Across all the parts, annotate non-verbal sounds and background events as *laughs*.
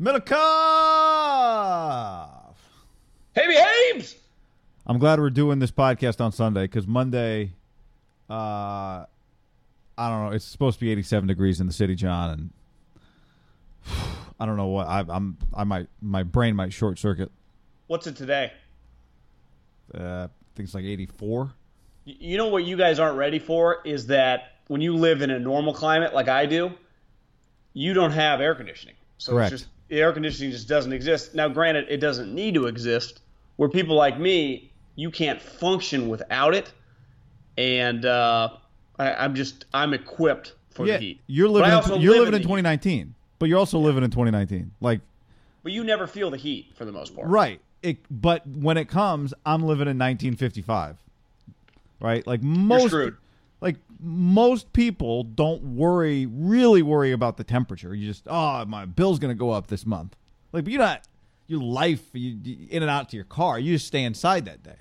Middlekauff. Hey, behaves! I'm glad we're doing this podcast on Sunday because Monday, uh, I don't know. It's supposed to be 87 degrees in the city, John, and *sighs* I don't know what I, I'm. I might my brain might short circuit. What's it today? Uh, I think it's like 84. You know what you guys aren't ready for is that when you live in a normal climate like I do, you don't have air conditioning. So Correct. it's just the air conditioning just doesn't exist. Now, granted, it doesn't need to exist. Where people like me, you can't function without it, and uh, I, I'm just I'm equipped for yeah, the heat. you're living. In, you're live living in the heat. 2019, but you're also living in 2019. Like But you never feel the heat for the most part. right. It, but when it comes, I'm living in 1955. Right. Like most. Like most people don't worry, really worry about the temperature. You just, oh, my bill's gonna go up this month. Like, but you're not. Your life, you, you in and out to your car. You just stay inside that day.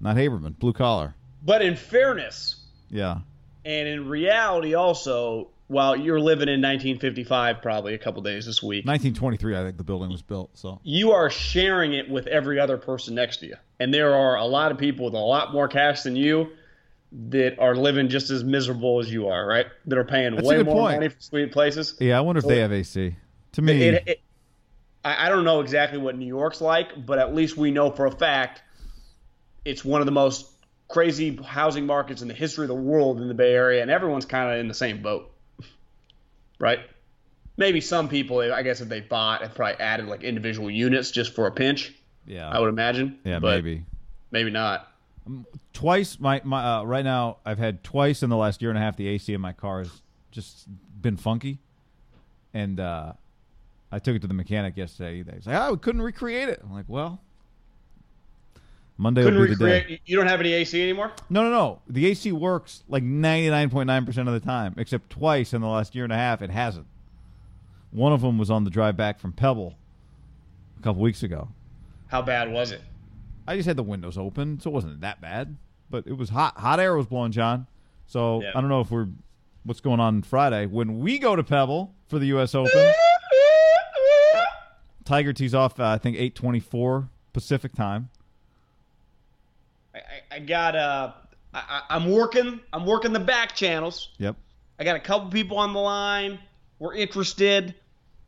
Not Haberman, blue collar. But in fairness, Yeah. And in reality, also, while you're living in 1955, probably a couple days this week, 1923, I think the building was built. So you are sharing it with every other person next to you. And there are a lot of people with a lot more cash than you that are living just as miserable as you are, right? That are paying That's way more point. money for sweet places. yeah, I wonder if they have AC. To me, It, it, I, I don't know exactly what New York's like, but at least we know for a fact it's one of the most crazy housing markets in the history of the world in the Bay Area, and everyone's kind of in the same boat, *laughs* right? Maybe some people, I guess, if they bought, have probably added like individual units just for a pinch. yeah, I would imagine. yeah, but maybe. maybe not. Twice my my uh, right now I've had twice in the last year and a half the AC in my car has just been funky, and uh, I took it to the mechanic yesterday. He's like, "Oh, we couldn't recreate it." I'm like, "Well, Monday Couldn't will be the recreate. day." You don't have any AC anymore. No, no, no. The AC works like 99.9 percent of the time, except twice in the last year and a half it hasn't. One of them was on the drive back from Pebble a couple weeks ago. How bad was it? I just had the windows open, so it wasn't that bad. But it was hot. Hot air was blowing, John. So Yeah. I don't know if we're what's going on Friday when we go to Pebble for the U.S. Open. Tiger tees off, uh, I think eight twenty four Pacific time. I, I, I got uh, I, I- I'm working. I'm working the back channels. Yep. I got a couple people on the line. We're interested.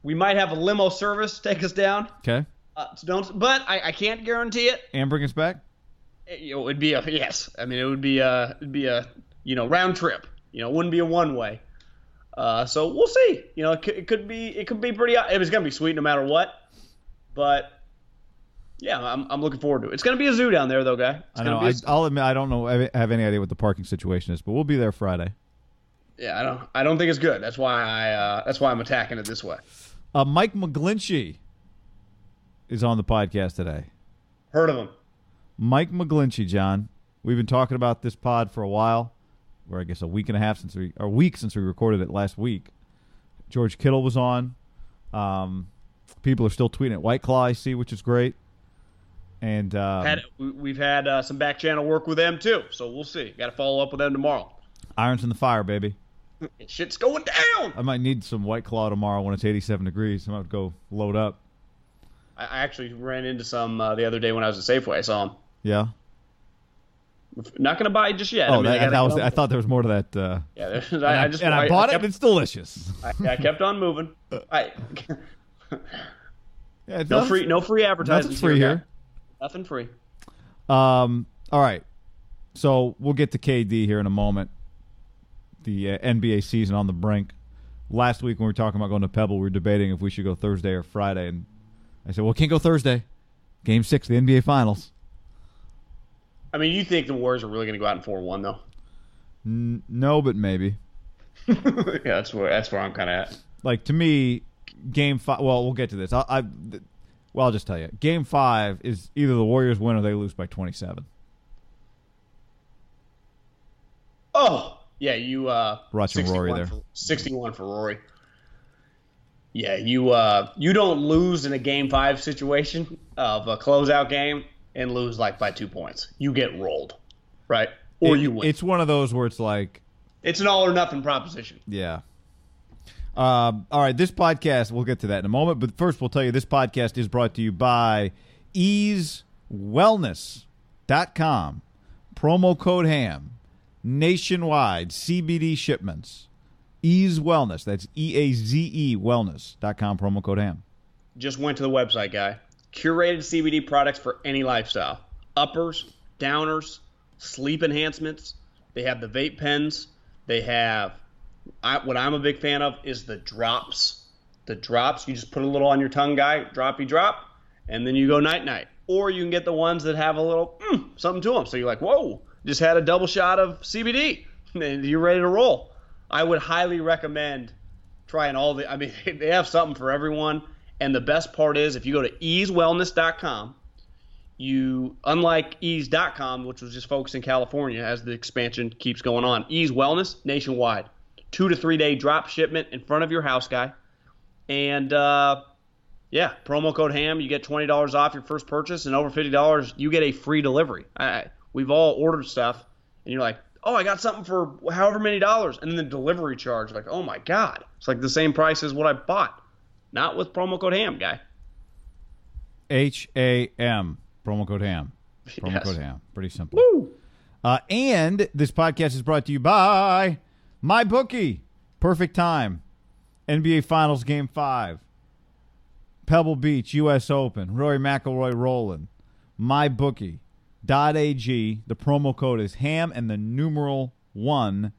We might have a limo service take us down. Okay. Uh, so don't, but I, I can't guarantee it. And bring us back. It, it'd be a yes. I mean, it would be a it'd be a you know round trip. You know, it wouldn't be a one way. Uh, so we'll see. You know, it could, it could be it could be pretty. It was gonna be sweet no matter what. But yeah, I'm, I'm looking forward to it. It's gonna be a zoo down there though, guy. It's I know. I, I'll admit I don't know. I have any idea what the parking situation is, but we'll be there Friday. yeah, I don't I don't think it's good. That's why I uh, that's why I'm attacking it this way. Uh, Mike McGlinchey is on the podcast today. Heard of him? Mike McGlinchey, John. We've been talking about this pod for a while. or I guess a week and a half since we, or a week since we recorded it last week. George Kittle was on. Um, people are still tweeting at White Claw, I see, which is great. And um, Had we- we've had uh, some back channel work with them too, so we'll see. Got to follow up with them tomorrow. irons in the fire, baby. Shit's going down. I might need some White Claw tomorrow when it's 87 degrees. I might go load up. I I actually ran into some uh, the other day when I was at Safeway. I saw them. Yeah. Not going to buy it just yet. Oh, I, mean, that, I, that was. come- I thought there was more to that. Uh, Yeah, *laughs* and I, I, I just and I, bought it. kept, and It's delicious. I, I kept on moving. *laughs* I, Yeah, no nothing- free, no free advertising. Nothing's free here. Nothing free. Um. All right. So we'll get to KD here in a moment. The uh, NBA season on the brink. Last week when we were talking about going to Pebble, we were debating if we should go Thursday or Friday, and I said, "Well, can't go Thursday. Game six, the NBA Finals. I mean, you think the Warriors are really going to go out in four one though? N- no, but maybe. *laughs* yeah, that's where that's where I'm kind of at. Like to me, Game five. Well, we'll get to this. I, I th- well, I'll just tell you. Game five is either the Warriors win or they lose by twenty-seven. Oh, yeah, you uh Watching Rory there. For, 61 for Rory. Yeah, you uh you don't lose in a game 5 situation of a closeout game and lose like by 2 points. You get rolled. Right? Or It- you win. It's, It's one of those where it's like, it's an all or nothing proposition. Yeah. Um, all right, this podcast, we'll get to that in a moment. But first, we'll tell you this podcast is brought to you by eazewellness.com. Promo code HAM. Nationwide CBD shipments. Eaze Wellness. That's E A Z E Wellness.com. Promo code HAM. Just went to the website, guy. Curated CBD products for any lifestyle. Uppers, downers, sleep enhancements. They have the vape pens. They have I, what I'm a big fan of is the drops. The drops, you just put a little on your tongue, guy, droppy drop, and then you go night night. Or you can get the ones that have a little mm, something to them. So you're like, whoa, just had a double shot of CBD, *laughs* and you're ready to roll. I would highly recommend trying all the. I mean, *laughs* they have something for everyone. And the best part is, if you go to eazewellness.com, you unlike eaze.com, which was just focused in California as the expansion keeps going on. Eaze Wellness nationwide, two to three day drop shipment in front of your house, guy. And uh, yeah, promo code HAM, you get twenty dollars off your first purchase, and over fifty dollars, you get a free delivery. I, we've all ordered stuff, and you're like, oh, I got something for however many dollars, and then the delivery charge, like, oh my god, it's like the same price as what I bought. Not with promo code HAM, guy. H A M. Promo code HAM. *laughs* Promo Yes. code HAM. Pretty simple. Uh, and this podcast is brought to you by MyBookie. Perfect time. NBA Finals Game 5. Pebble Beach, U.S. Open. Rory McIlroy rolling. MyBookie.ag. The promo code is HAM and the numeral 1.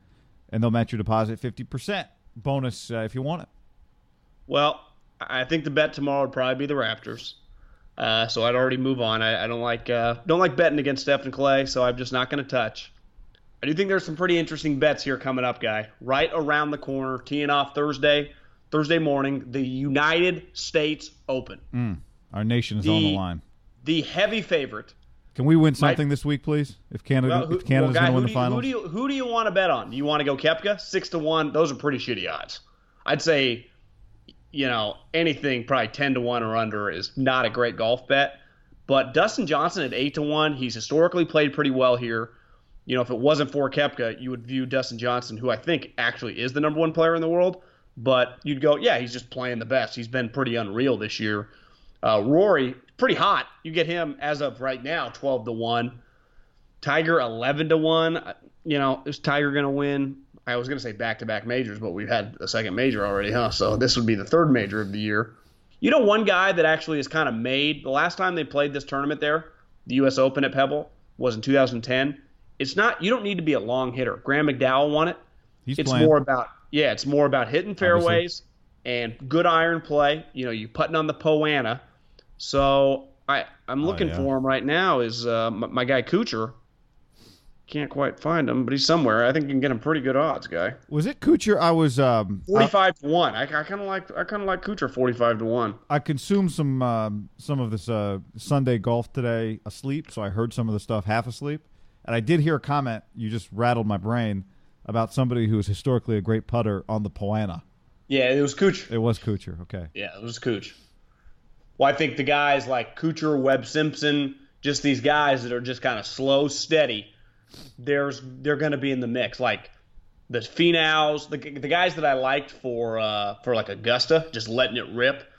And they'll match your deposit 50%. Bonus uh, if you want it. Well, I think the bet tomorrow would probably be the Raptors. Uh, so I'd already move on. I, I don't like uh, don't like betting against Stephen Clay, so I'm just not going to touch. I do think there's some pretty interesting bets here coming up, guy. Right around the corner, teeing off Thursday, Thursday morning, the United States Open. Our nation is on the The- line. The heavy favorite. Can we win something this week, please? If Canada, Well, who, if Canada's well, guy, going to win the finals, Who do you who do you want to bet on? Do you want to go Koepka six to one? Those are pretty shitty odds. I'd say, you know, anything probably ten to one or under is not a great golf bet. But Dustin Johnson at eight to one, he's historically played pretty well here. You know, if it wasn't for Koepka, you would view Dustin Johnson, who I think actually is the number one player in the world. But you'd go, yeah, he's just playing the best. He's been pretty unreal this year. Uh, Rory, pretty hot. You get him as of right now, twelve to one. Tiger eleven to one. Uh, You know, is Tiger going to win? I was going to say back to back majors, but we've had a second major already, huh? So this would be the third major of the year. You know, one guy that actually is kind of made the last time they played this tournament there, the U.S. Open at Pebble, was in 2010. It's not. You don't need to be a long hitter. Graham McDowell won it. he's it's playing. more about yeah, it's more about hitting fairways and good iron play. You know, you putting on the Poana. So I I'm looking Oh, yeah. for him right now. Is uh, my, my guy Kuchar? Can't quite find him, but he's somewhere. I think you can get him pretty good odds, guy. Was it Kuchar? I was. Um, I, Forty-five to one. I, I kind of like I kind of like Kuchar forty-five to one. I consumed some um, some of this uh, Sunday golf today asleep, so I heard some of the stuff half asleep, and I did hear a comment. You just rattled my brain about somebody who is historically a great putter on the Poana. Yeah, it was Kuchar. It was Kuchar. Okay. Yeah, it was Cooch. Well, I think the guys like Kuchar, Webb Simpson, just these guys that are just kind of slow, steady, there's they're going to be in the mix. Like the Finaus, the, the guys that I liked for uh, for like Augusta, just letting it rip.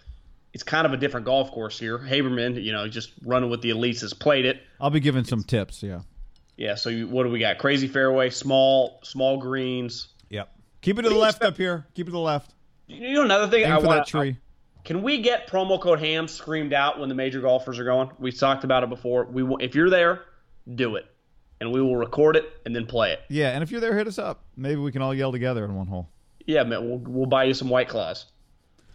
It's kind of a different golf course here. Haberman, you know, just running with the elites has played it. I'll be giving some tips. Yeah. Yeah. So you, what do we got? Crazy fairway, small small greens. Yep. Keep it to the left up here. Keep it to the left. You know another thing Aim I want that tree. Can we get promo code HAM screamed out when the major golfers are going? We've talked about it before. We will- if you're there, do it, and we will record it and then play it. Yeah, and if you're there, hit us up. Maybe we can all yell together in one hole. Yeah, man, we'll, we'll buy you some White Claws.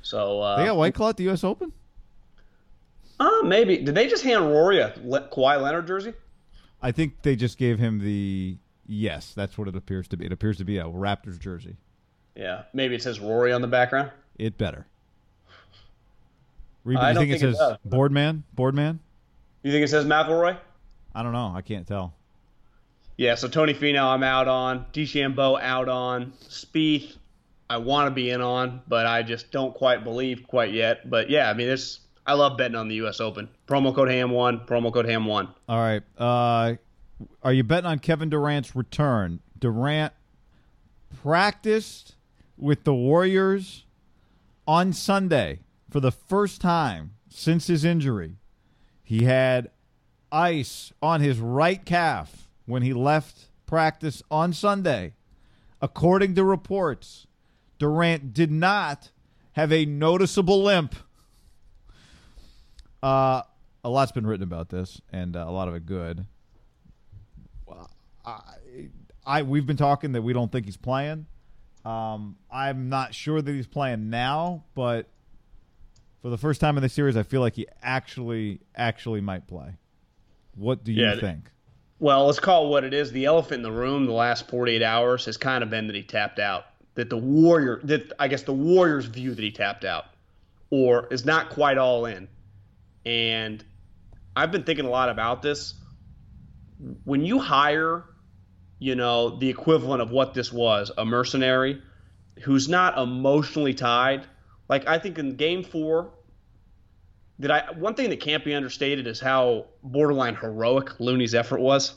So uh, They got White Claw at the U.S. Open. uh, maybe did they just hand Rory a Le- Kawhi Leonard jersey? I think they just gave him the yes. That's what it appears to be. It appears to be a Raptors jersey. Yeah, maybe it says Rory on the background. It better. Reba, I you don't think, think it says. Boardman? Boardman? You think it says McIlroy? I don't know. I can't tell. Yeah, so Tony Finau I'm out on. DeChambeau out on. Spieth I want to be in on, but I just don't quite believe quite yet. But yeah, I mean, it's I love betting on the U.S. Open. Promo code Ham1. Promo code Ham1. All right. Uh, are you betting on Kevin Durant's return? Durant practiced with the Warriors on Sunday for the first time since his injury. He had ice on his right calf when he left practice on Sunday. According to reports, Durant did not have a noticeable limp. Uh, a lot's been written about this, and uh, a lot of it good. I, I we've been talking that we don't think he's playing. Um, I'm not sure that he's playing now, but for the first time in the series, I feel like he actually actually might play. What do you Yeah, think? Well, let's call it what it is. The elephant in the room the last 48 hours has kind of been that he tapped out. That the Warrior, that I guess the Warriors view that he tapped out, or is not quite all in. And I've been thinking a lot about this. When you hire, you know, the equivalent of what this was, a mercenary who's not emotionally tied. Like I think in game four, that I one thing that can't be understated is how borderline heroic Looney's effort was.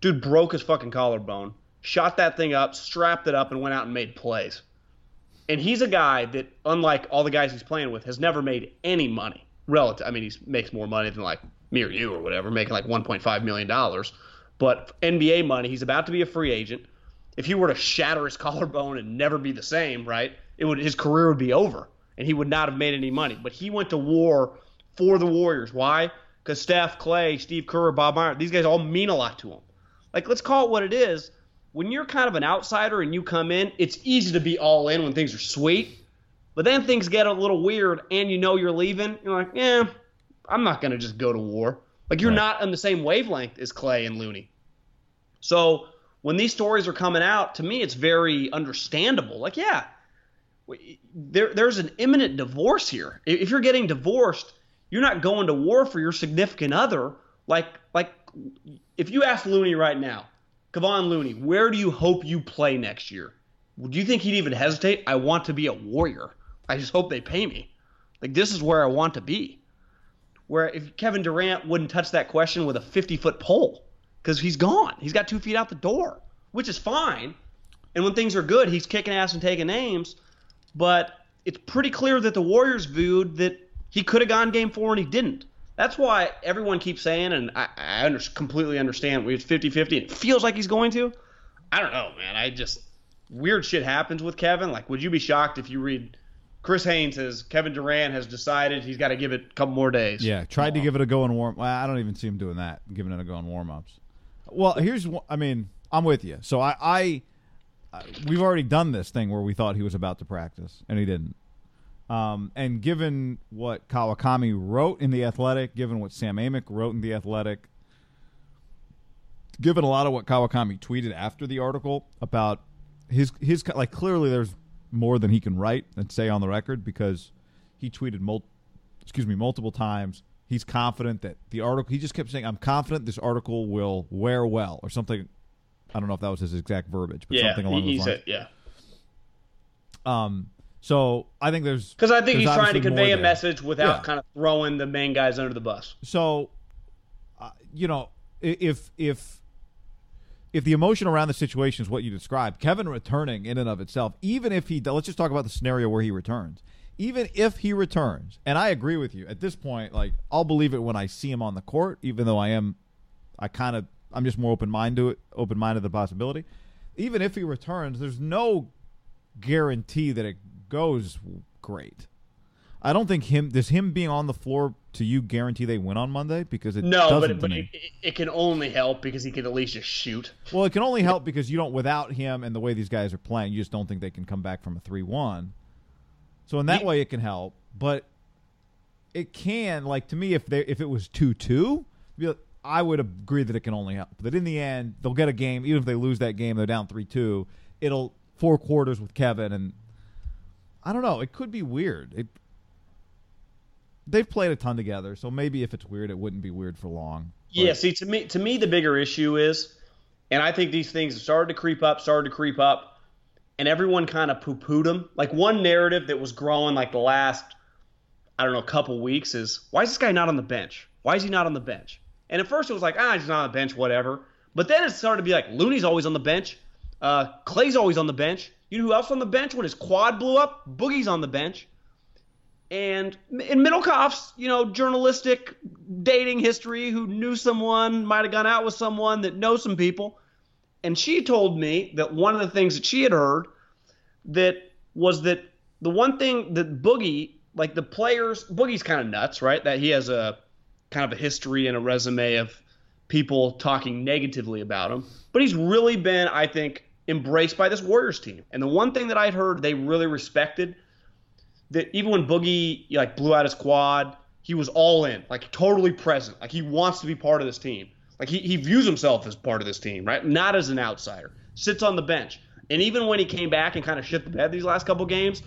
Dude broke his fucking collarbone, shot that thing up, strapped it up, and went out and made plays. And he's a guy that, unlike all the guys he's playing with, has never made any money. Relative, I mean, he makes more money than like me or you or whatever, making like 1.5 million dollars. But NBA money, he's about to be a free agent. If he were to shatter his *laughs* collarbone and never be the same, right? It would his career would be over, and he would not have made any money. But he went to war for the Warriors. Why? Because Steph, Clay, Steve Kerr, Bob Myers, these guys all mean a lot to him. Like, let's call it what it is. When you're kind of an outsider and you come in, it's easy to be all in when things are sweet. But then things get a little weird and you know you're leaving. You're like, yeah, I'm not going to just go to war. Like, you're Right. not on the same wavelength as Clay and Looney. So when these stories are coming out, to me, it's very understandable. Like, yeah, there, there's an imminent divorce here. If you're getting divorced, you're not going to war for your significant other. Like, like if you ask Looney right now, Kevon Looney, where do you hope you play next year? Do you think he'd even hesitate? I want to be a warrior. I just hope they pay me. Like this is where I want to be. Where if Kevin Durant wouldn't touch that question with a 50 foot pole because he's gone. He's got two feet out the door, which is fine. And when things are good, he's kicking ass and taking names. But it's pretty clear that the Warriors viewed that he could have gone game four and he didn't. That's why everyone keeps saying, and I, I under, completely understand, We it's 50 50. It feels like he's going to. I don't know, man. I just, weird shit happens with Kevin. Like, would you be shocked if you read Chris Haynes says Kevin Durant has decided he's got to give it a couple more days? Yeah, tried to give it a go in warm. Well, I don't even see him doing that, giving it a go in warm ups. Well, here's I mean, I'm with you. So I, I, we've already done this thing where we thought he was about to practice and he didn't. Um, and given what Kawakami wrote in the Athletic, given what Sam Amick wrote in the Athletic, given a lot of what Kawakami tweeted after the article about his his like clearly there's more than he can write and say on the record because he tweeted mul- excuse me multiple times he's confident that the article he just kept saying I'm confident this article will wear well or something I don't know if that was his exact verbiage, but Yeah, something along he, those lines. said, yeah. Um, so I think there's Because I think he's trying to convey a there. message without Yeah. kind of throwing the main guys under the bus. So, uh, you know, if if if the emotion around the situation is what you described, Kevin returning in and of itself, even if he let's just talk about the scenario where he returns. Even if he returns, and I agree with you at this point, like I'll believe it when I see him on the court, even though I am, I kind of, I'm just more open minded to it, open minded to the possibility. Even if he returns, there's no guarantee that it goes great. I don't think him does him being on the floor to you guarantee they win on Monday because it No, doesn't but, but it, it- can only help because he can at least just shoot. well, it can only help because you don't without him and the way these guys are playing, you just don't think they can come back from a three-one. So in that Ye- way, it can help, but it can like to me if they if it was two-two, be like- I would agree that it can only help. But in the end, they'll get a game even if they lose that game, they're down three-two. It'll four quarters with Kevin and I don't know. It could be weird. It they've played a ton together, so maybe if it's weird, it wouldn't be weird for long. But- Yeah, see, to me, to me, the bigger issue is, and I think these things have started to creep up, started to creep up, and everyone kind of poo-pooed them. Like one narrative that was growing like the last, I don't know, couple weeks is why is this guy not on the bench? Why is he not on the bench? And at first it was like, ah, he's not on the bench, whatever. But then it started to be like Looney's always on the bench, uh, Clay's always on the bench. You know who else on the bench when his quad blew up? Boogie's on the bench. And in Middlekauff's, you know, journalistic dating history, who knew someone, might have gone out with someone that knows some people, and she told me that one of the things that she had heard that was that the one thing that Boogie, like the players, Boogie's kind of nuts, right? That he has a kind of a history and a resume of people talking negatively about him, but he's really been, I think, embraced by this Warriors team. And the one thing that I'd heard they really respected that even when Boogie like blew out his quad, he was all in, like totally present. Like he wants to be part of this team. Like he, he views himself as part of this team, right? Not as an outsider. Sits on the bench. And even when he came back and kind of shit the bed these last couple games,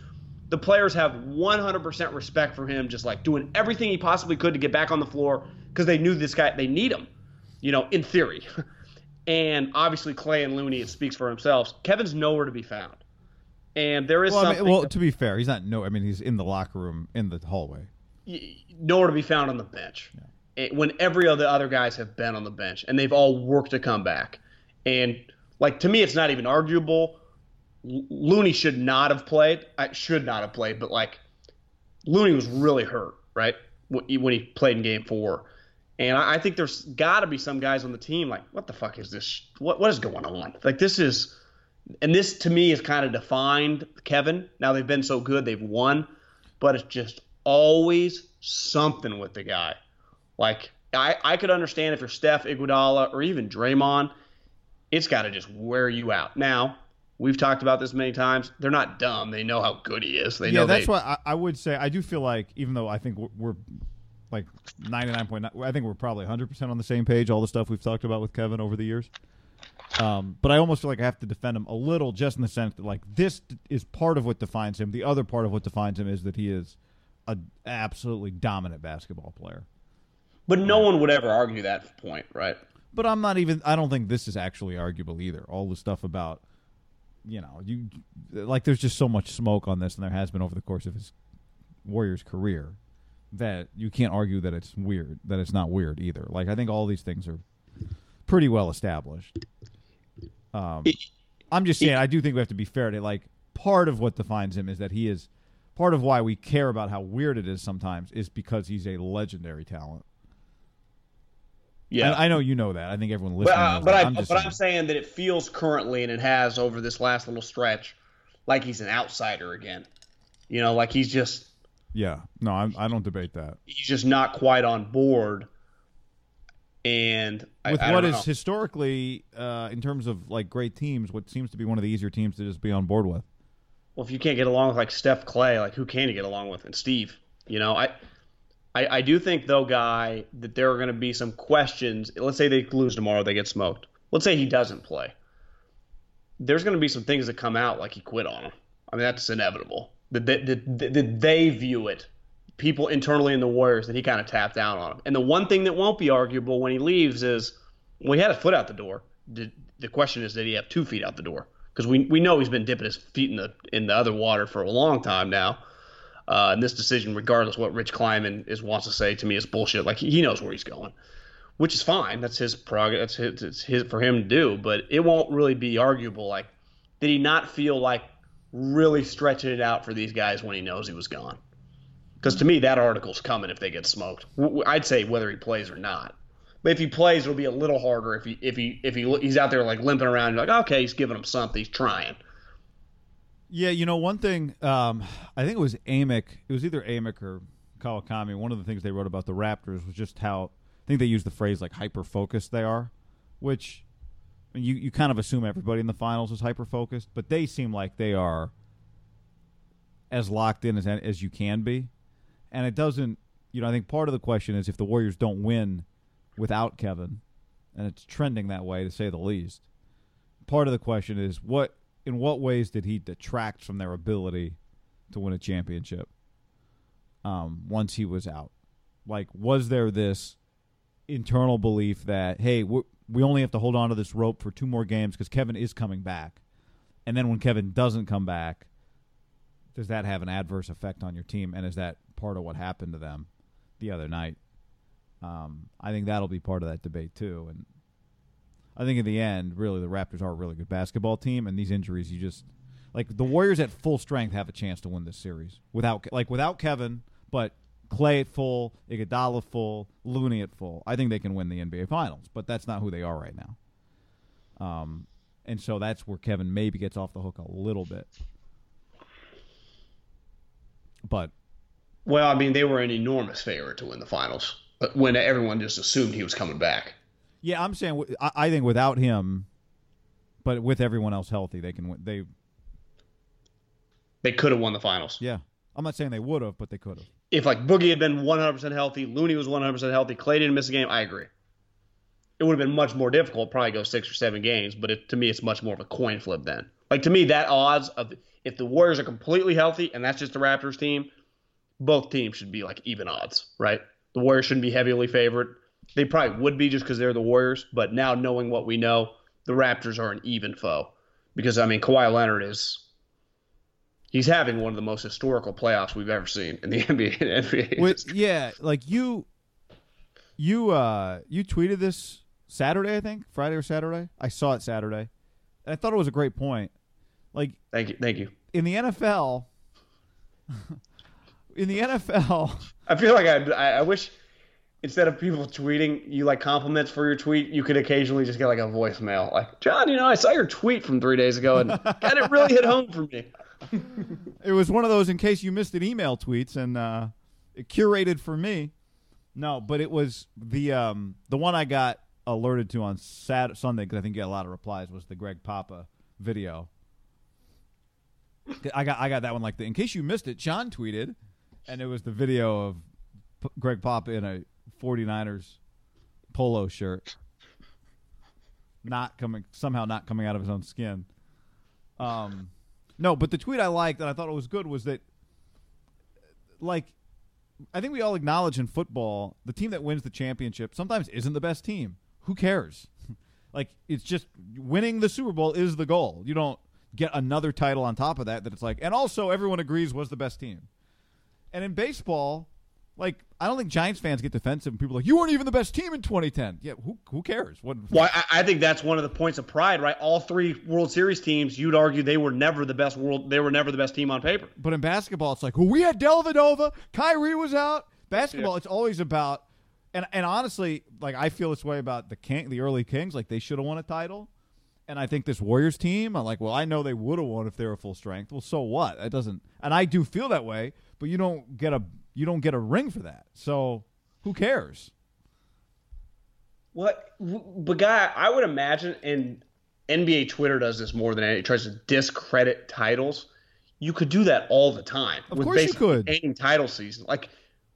the players have 100% respect for him, just like doing everything he possibly could to get back on the floor because they knew this guy, they need him, you know, in theory. *laughs* and obviously, Clay and Looney, it speaks for themselves. Kevin's nowhere to be found. And there is Well, I something. mean, well, to be fair, he's not no. I mean, he's in the locker room in the hallway. nowhere to be found on the bench. It- when every other other guys have been on the bench and they've all worked to come back. And like to me, it's not even arguable. Looney should not have played. I should not have played, but like Looney was really hurt, right? When he, played in Game Four, and I, I think there's got to be some guys on the team like, what the fuck is this? What what is going on? Like this is, and this to me is kind of defined Kevin. Now they've been so good, they've won, but it's just always something with the guy. Like I, I could understand if you're Steph Iguodala or even Draymond, it's got to just wear you out. Now we've talked about this many times. They're not dumb. They know how good he is. They yeah, know that's they, why I, I would say I do feel like even though I think we're, we're like ninety nine point nine, I think we're probably hundred percent on the same page. All the stuff we've talked about with Kevin over the years. Um, but I almost feel like I have to defend him a little, just in the sense that like this is part of what defines him. The other part of what defines him is that he is an absolutely dominant basketball player. But no one would ever argue that point, right? But I'm not even. I don't think this is actually arguable either. All the stuff about, you know, you like. There's just so much smoke on this, and there has been over the course of his Warriors career, that you can't argue that it's weird. That it's not weird either. Like I think all these things are pretty well established. Um, I'm just saying. I do think we have to be fair to like. Part of what defines him is that he is. Part of why we care about how weird it is sometimes is because he's a legendary talent. Yeah. And I know you know that. I think everyone But, listening uh, knows but, that. I, I'm just but saying. I'm saying that it feels currently, and it has over this last little stretch, like he's an outsider again. You know, like he's just Yeah, no, I'm, I don't debate that. he's just not quite on board. And I- With I what don't is know. historically, uh, in terms of like great teams, what seems to be one of the easier teams to just be on board with. well, if you can't get along with like Steph Clay, like who can you get along with? And Steve, you know, I, I, I do think though, guy, that there are going to be some questions. Let's say they lose tomorrow, they get smoked. Let's say he doesn't play. There's going to be some things that come out like he quit on him. I mean, that's inevitable. That that, that, that they view it, people internally in the Warriors, that he kind of tapped out on him. And the one thing that won't be arguable when he leaves is, well, he had a foot out the door. Did the question is, did he have two feet out the door? Because we we know he's been dipping his feet in the in the other water for a long time now. Uh, and this decision, regardless what Rich Kleiman is wants to say to me, is bullshit. Like he knows where he's going, which is fine. That's his prerogative. That's his, it's his for him to do. But it won't really be arguable. Like, did he not feel like really stretching it out for these guys when he knows he was gone? Because to me, that article's coming if they get smoked. I'd say whether he plays or not. But if he plays, it'll be a little harder if he if he if he he's out there like limping around. You're like, okay, he's giving him something. He's trying. Yeah, you know, one thing, um, I think it was Amick. It was either Amick or Kawakami. One of the things they wrote about the Raptors was just how I think they used the phrase like hyper focused they are, which you you kind of assume everybody in the finals is hyper focused, but they seem like they are as locked in as as you can be, and it doesn't. You know, I think part of the question is if the Warriors don't win without Kevin, and it's trending that way to say the least. Part of the question is what in what ways did he detract from their ability to win a championship um, once he was out? Like, was there this internal belief that hey, we only have to hold on to this rope for two more games because Kevin is coming back, and then when Kevin doesn't come back, does that have an adverse effect on your team? And is that part of what happened to them the other night? Um, I think that'll be part of that debate too, and I think in the end, really, the Raptors are a really good basketball team, and these injuries, you just like the Warriors at full strength have a chance to win this series without like without Kevin, but Clay at full, Iguodala full, Looney at full. I think they can win the NBA Finals, but that's not who they are right now. Um, and so that's where Kevin maybe gets off the hook a little bit. But well, I mean, they were an enormous favorite to win the finals when everyone just assumed he was coming back. Yeah, I'm saying I think without him, but with everyone else healthy, they can win. They they could have won the finals. Yeah, I'm not saying they would have, but they could have. If like Boogie had been 100% healthy, Looney was 100% healthy, Clay didn't miss a game, I agree. It would have been much more difficult, probably go six or seven games, but it, to me, it's much more of a coin flip then. Like to me, that odds of if the Warriors are completely healthy and that's just the Raptors team, both teams should be like even odds, right? The Warriors shouldn't be heavily favored they probably would be just because they're the Warriors. But now knowing what we know, the Raptors are an even foe because I mean Kawhi Leonard is he's having one of the most historical playoffs we've ever seen in the NBA. NBA With, yeah, like you, you, uh, you tweeted this Saturday, I think Friday or Saturday. I saw it Saturday, and I thought it was a great point. Like, thank you, thank you. In the NFL, *laughs* in the NFL, I feel like I, I wish instead of people tweeting you like compliments for your tweet, you could occasionally just get like a voicemail, like John, you know, I saw your tweet from three days ago, and *laughs* God, it really hit home for me. it was one of those in case you missed it email tweets, and uh, it curated for me. No, but it was the um, the one I got alerted to on Sat- Sunday because I think you got a lot of replies was the Greg Papa video. I got I got that one like the in case you missed it, John tweeted, and it was the video of P- Greg Papa in a 49ers polo shirt. Not coming somehow not coming out of his own skin. Um no, but the tweet I liked and I thought it was good was that like I think we all acknowledge in football the team that wins the championship sometimes isn't the best team. Who cares? *laughs* like it's just winning the Super Bowl is the goal. You don't get another title on top of that that it's like and also everyone agrees was the best team. And in baseball, like, I don't think Giants fans get defensive and people are like, you weren't even the best team in 2010. Yeah, who, who cares? What, well, I, I, think that's one of the points of pride, right? All three World Series teams, you'd argue they were never the best world. They were never the best team on paper. But in basketball, it's like, well, we had Dellavedova, Kyrie was out. Basketball, yeah. it's always about, and and honestly, like I feel this way about the King, the early Kings, like they should have won a title. And I think this Warriors team, I'm like, well, I know they would have won if they were full strength. Well, so what? It doesn't, and I do feel that way. But you don't get a you don't get a ring for that. So who cares? What? But guy, I would imagine, and NBA Twitter does this more than any, it tries to discredit titles. You could do that all the time. Of with course, you could. Any title season, like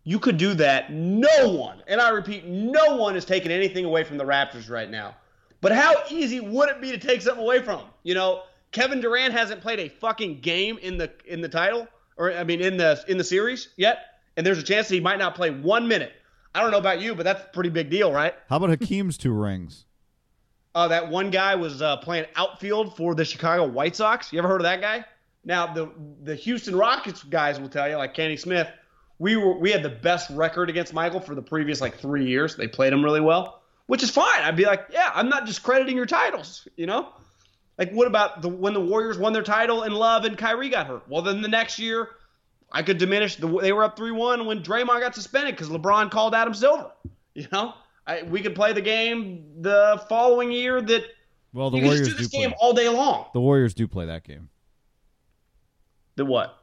you could do that. No one, and I repeat, no one is taking anything away from the Raptors right now. But how easy would it be to take something away from them? You know, Kevin Durant hasn't played a fucking game in the in the title, or I mean, in the in the series yet and there's a chance that he might not play one minute. I don't know about you, but that's a pretty big deal, right? How about Hakeem's two rings? Uh, that one guy was uh, playing outfield for the Chicago White Sox. You ever heard of that guy? Now the the Houston Rockets guys will tell you, like Kenny Smith, we were we had the best record against Michael for the previous like three years. They played him really well, which is fine. I'd be like, yeah, I'm not discrediting your titles, you know. Like, what about the when the Warriors won their title and Love and Kyrie got hurt? Well, then the next year, I could diminish the. They were up three one when Draymond got suspended because LeBron called Adam Silver. You know, I, we could play the game the following year that. Well, the Warriors just do this do game play. all day long. The Warriors do play that game. The what?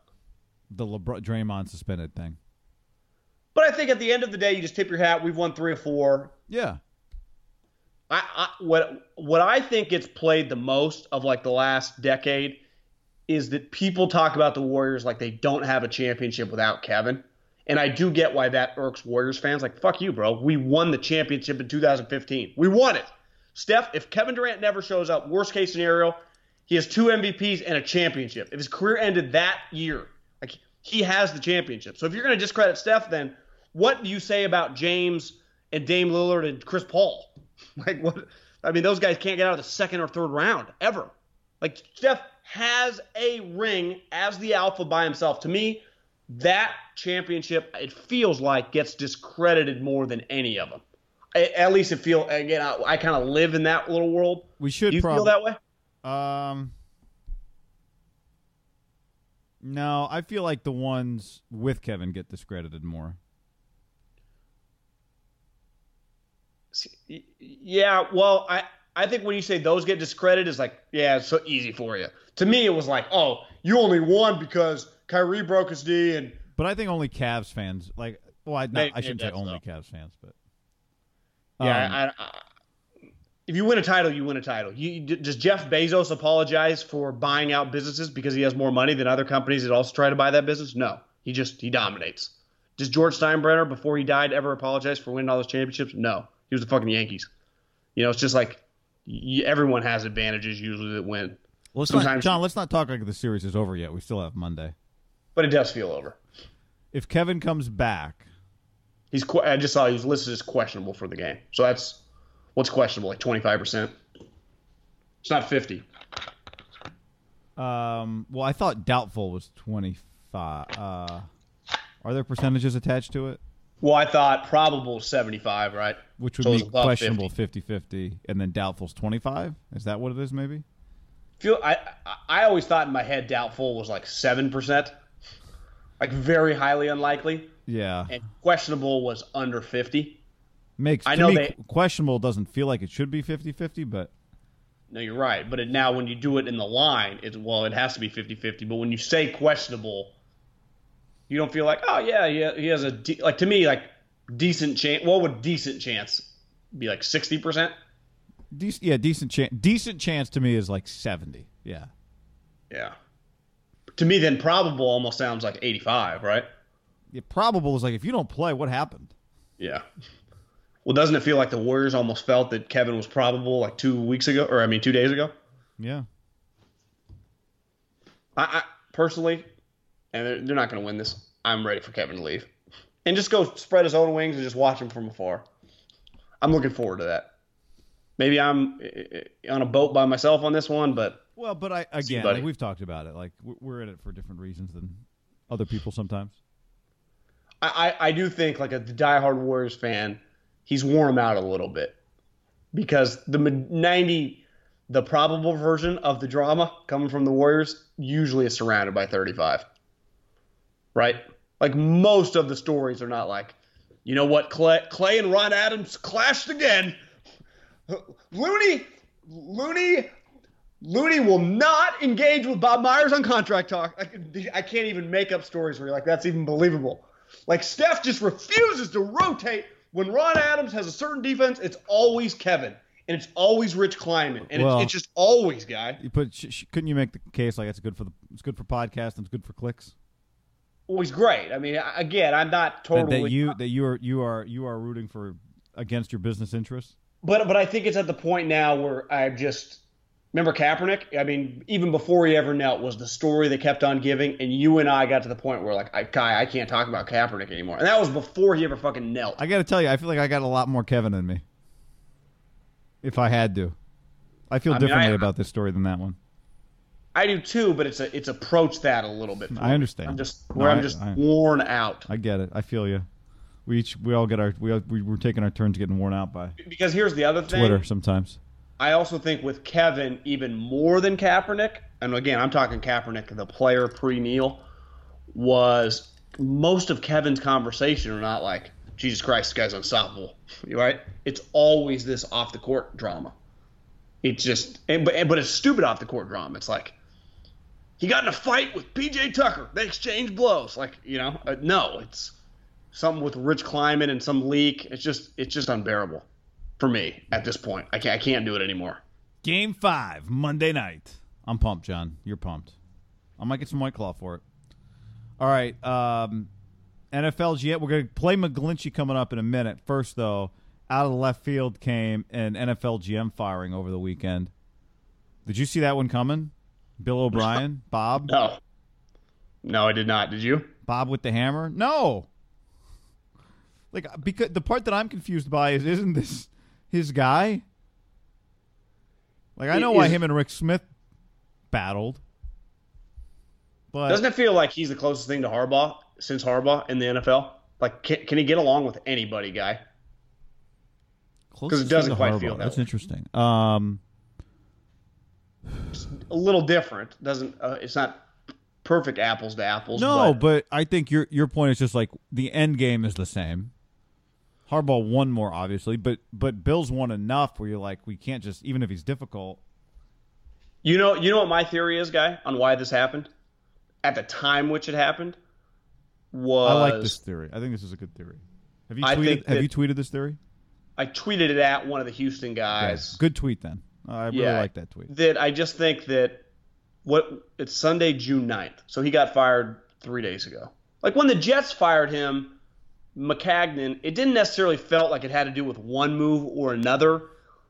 The LeBron Draymond suspended thing. But I think at the end of the day, you just tip your hat. We've won three or four. Yeah. I, I what what I think it's played the most of like the last decade is that people talk about the Warriors like they don't have a championship without Kevin. And I do get why that irks Warriors fans. Like, fuck you, bro. We won the championship in 2015. We won it. Steph, if Kevin Durant never shows up, worst case scenario, he has two MVPs and a championship. If his career ended that year, like he has the championship. So if you're going to discredit Steph, then what do you say about James and Dame Lillard and Chris Paul? *laughs* Like what? I mean, those guys can't get out of the second or third round ever. Like Steph has a ring as the alpha by himself. To me, that championship it feels like gets discredited more than any of them. At least it feel again. I, I kind of live in that little world. We should Do you prob- feel that way? Um. No, I feel like the ones with Kevin get discredited more. Yeah, well, I I think when you say those get discredited, it's like, yeah, it's so easy for you. To me, it was like, oh, you only won because Kyrie broke his knee, and But I think only Cavs fans like. Well, I, not, I shouldn't say only that's Cavs fans, but yeah, Um, I, I, if you win a title, you win a title. You, does Jeff Bezos apologize for buying out businesses because he has more money than other companies that also try to buy that business? No, he just he dominates. Does George Steinbrenner, before he died, ever apologize for winning all those championships? No, he was the fucking Yankees. You know, it's just like y everyone has advantages usually that win, let's not, John. Let's not talk like the series is over yet. We still have Monday. but it does feel over. If Kevin comes back, He's I just saw he was listed as questionable for the game. So that's what's questionable, like twenty five percent. It's not fifty. um, well, I thought doubtful was twenty five. Uh, are there percentages attached to it? Well, I thought probable seventy five, right? Which would So be questionable 50. 50-50, and then doubtful's twenty five. Is that what it is? Maybe. Feel I I- always thought in my head doubtful was like seven percent, like very highly unlikely, Yeah, and questionable was under fifty. makes. I know me, they- questionable doesn't feel like it should be 50-50, but No, you're right. But it, now when you do it in the line, it's well, it has to be 50-50. But when you say questionable, you don't feel like, oh yeah, yeah, he has a de- like to me like decent chance. What would decent chance be like sixty percent? Dec- yeah, decent chance. Decent chance to me is like seventy. Yeah, Yeah. To me, then probable almost sounds like eighty-five, right? yeah. Probable is like if you don't play, what happened? Yeah. Well, doesn't it feel like the Warriors almost felt that Kevin was probable like two weeks ago, or I mean, two days ago? Yeah, I, I personally, and they're, they're not going to win this. I'm ready for Kevin to leave and just go spread his own wings and just watch him from afar. I'm looking forward to that. Maybe I'm uh, on a boat by myself on this one, but Well, but I again, like we've talked about it. Like we're- in it for different reasons than other people sometimes. I, I, I do think like a diehard Warriors fan, he's worn him out a little bit because the 90, the probable version of the drama coming from the Warriors usually is surrounded by 35, right? Like most of the stories are not like, you know what, Clay, Clay and Ron Adams clashed again. Looney, Looney, Looney will not engage with Bob Myers on contract talk. I, I can't even make up stories where you're like, that's even believable. Like Steph just refuses to rotate when Ron Adams has a certain defense. It's always Kevin, and it's always Rich Kleiman, and Well- it's, it's just always guy. But sh- sh- couldn't you make the case like it's good for the it's good for podcast and it's good for clicks? Always great. I mean, again, I'm not That, totally. that you that you are you are you are rooting for against your business interests. But but I think it's at the point now where I've just remember Kaepernick. I mean, even before he ever knelt, was the story they kept on giving, and you and I got to the point where like, I, Kai, I can't talk about Kaepernick anymore, and that was before he ever fucking knelt. I got to tell you, I feel like I got a lot more Kevin in me. If I had to, I feel I mean, differently I- about this story than that one. I do too, but it's a, it's approached that a little bit. I me. understand. I'm just No, where I'm just I- worn out. I get it. I feel you. We each we all get our we all, we we're taking our turns getting worn out by Because here's the other thing. Twitter sometimes. I also think with Kevin, even more than Kaepernick, and again, I'm talking Kaepernick, the player pre Neil, was most of Kevin's conversation are not like, Jesus Christ, this guy's unstoppable, *laughs* right? It's always this off the court drama. It's just, and, but, but it's stupid off the court drama. It's like, he got in a fight with PJ Tucker. They exchanged blows. Like, you know, uh, no, it's something with Rich Kleiman and some leak. It's just, it's just unbearable for me at this point. I can't, I can't do it anymore. Game five, Monday night. I'm pumped, John. You're pumped. I might get some white claw for it. All right. Um, NFL GM. We're going to play McGlinchey coming up in a minute. First, though, out of the left field came an NFL GM firing over the weekend. Did you see that one coming? Bill O'Brien, *laughs* Bob, No. No, I did not. Did you? Bob with the hammer. No. Like because the part that I'm confused by is isn't this his guy? Like I know why him and Rick Smith battled, but Doesn't it feel like he's the closest thing to Harbaugh since Harbaugh in the NFL? Like, can, can he get along with anybody, guy? Closest 'cause it doesn't quite Harbaugh. feel that That's way. interesting. Um, A little different. Doesn't uh, it's not perfect apples to apples. no, but, but I think your your point is just like the end game is the same. Harbaugh won more, obviously, but but Bill's won enough where you're like, we can't just even if he's difficult. you know, you know what my theory is, guy, on why this happened at the time which it happened was I like this theory. I think this is a good theory. Have you tweeted? Have you tweeted this theory? I tweeted it at one of the Houston guys. Good tweet then. Uh, I really Yeah. like that tweet. that I just think that what it's Sunday, June 9th. So he got fired three days ago. Like when the Jets fired him, Maccagnan, it didn't necessarily felt like it had to do with one move or another.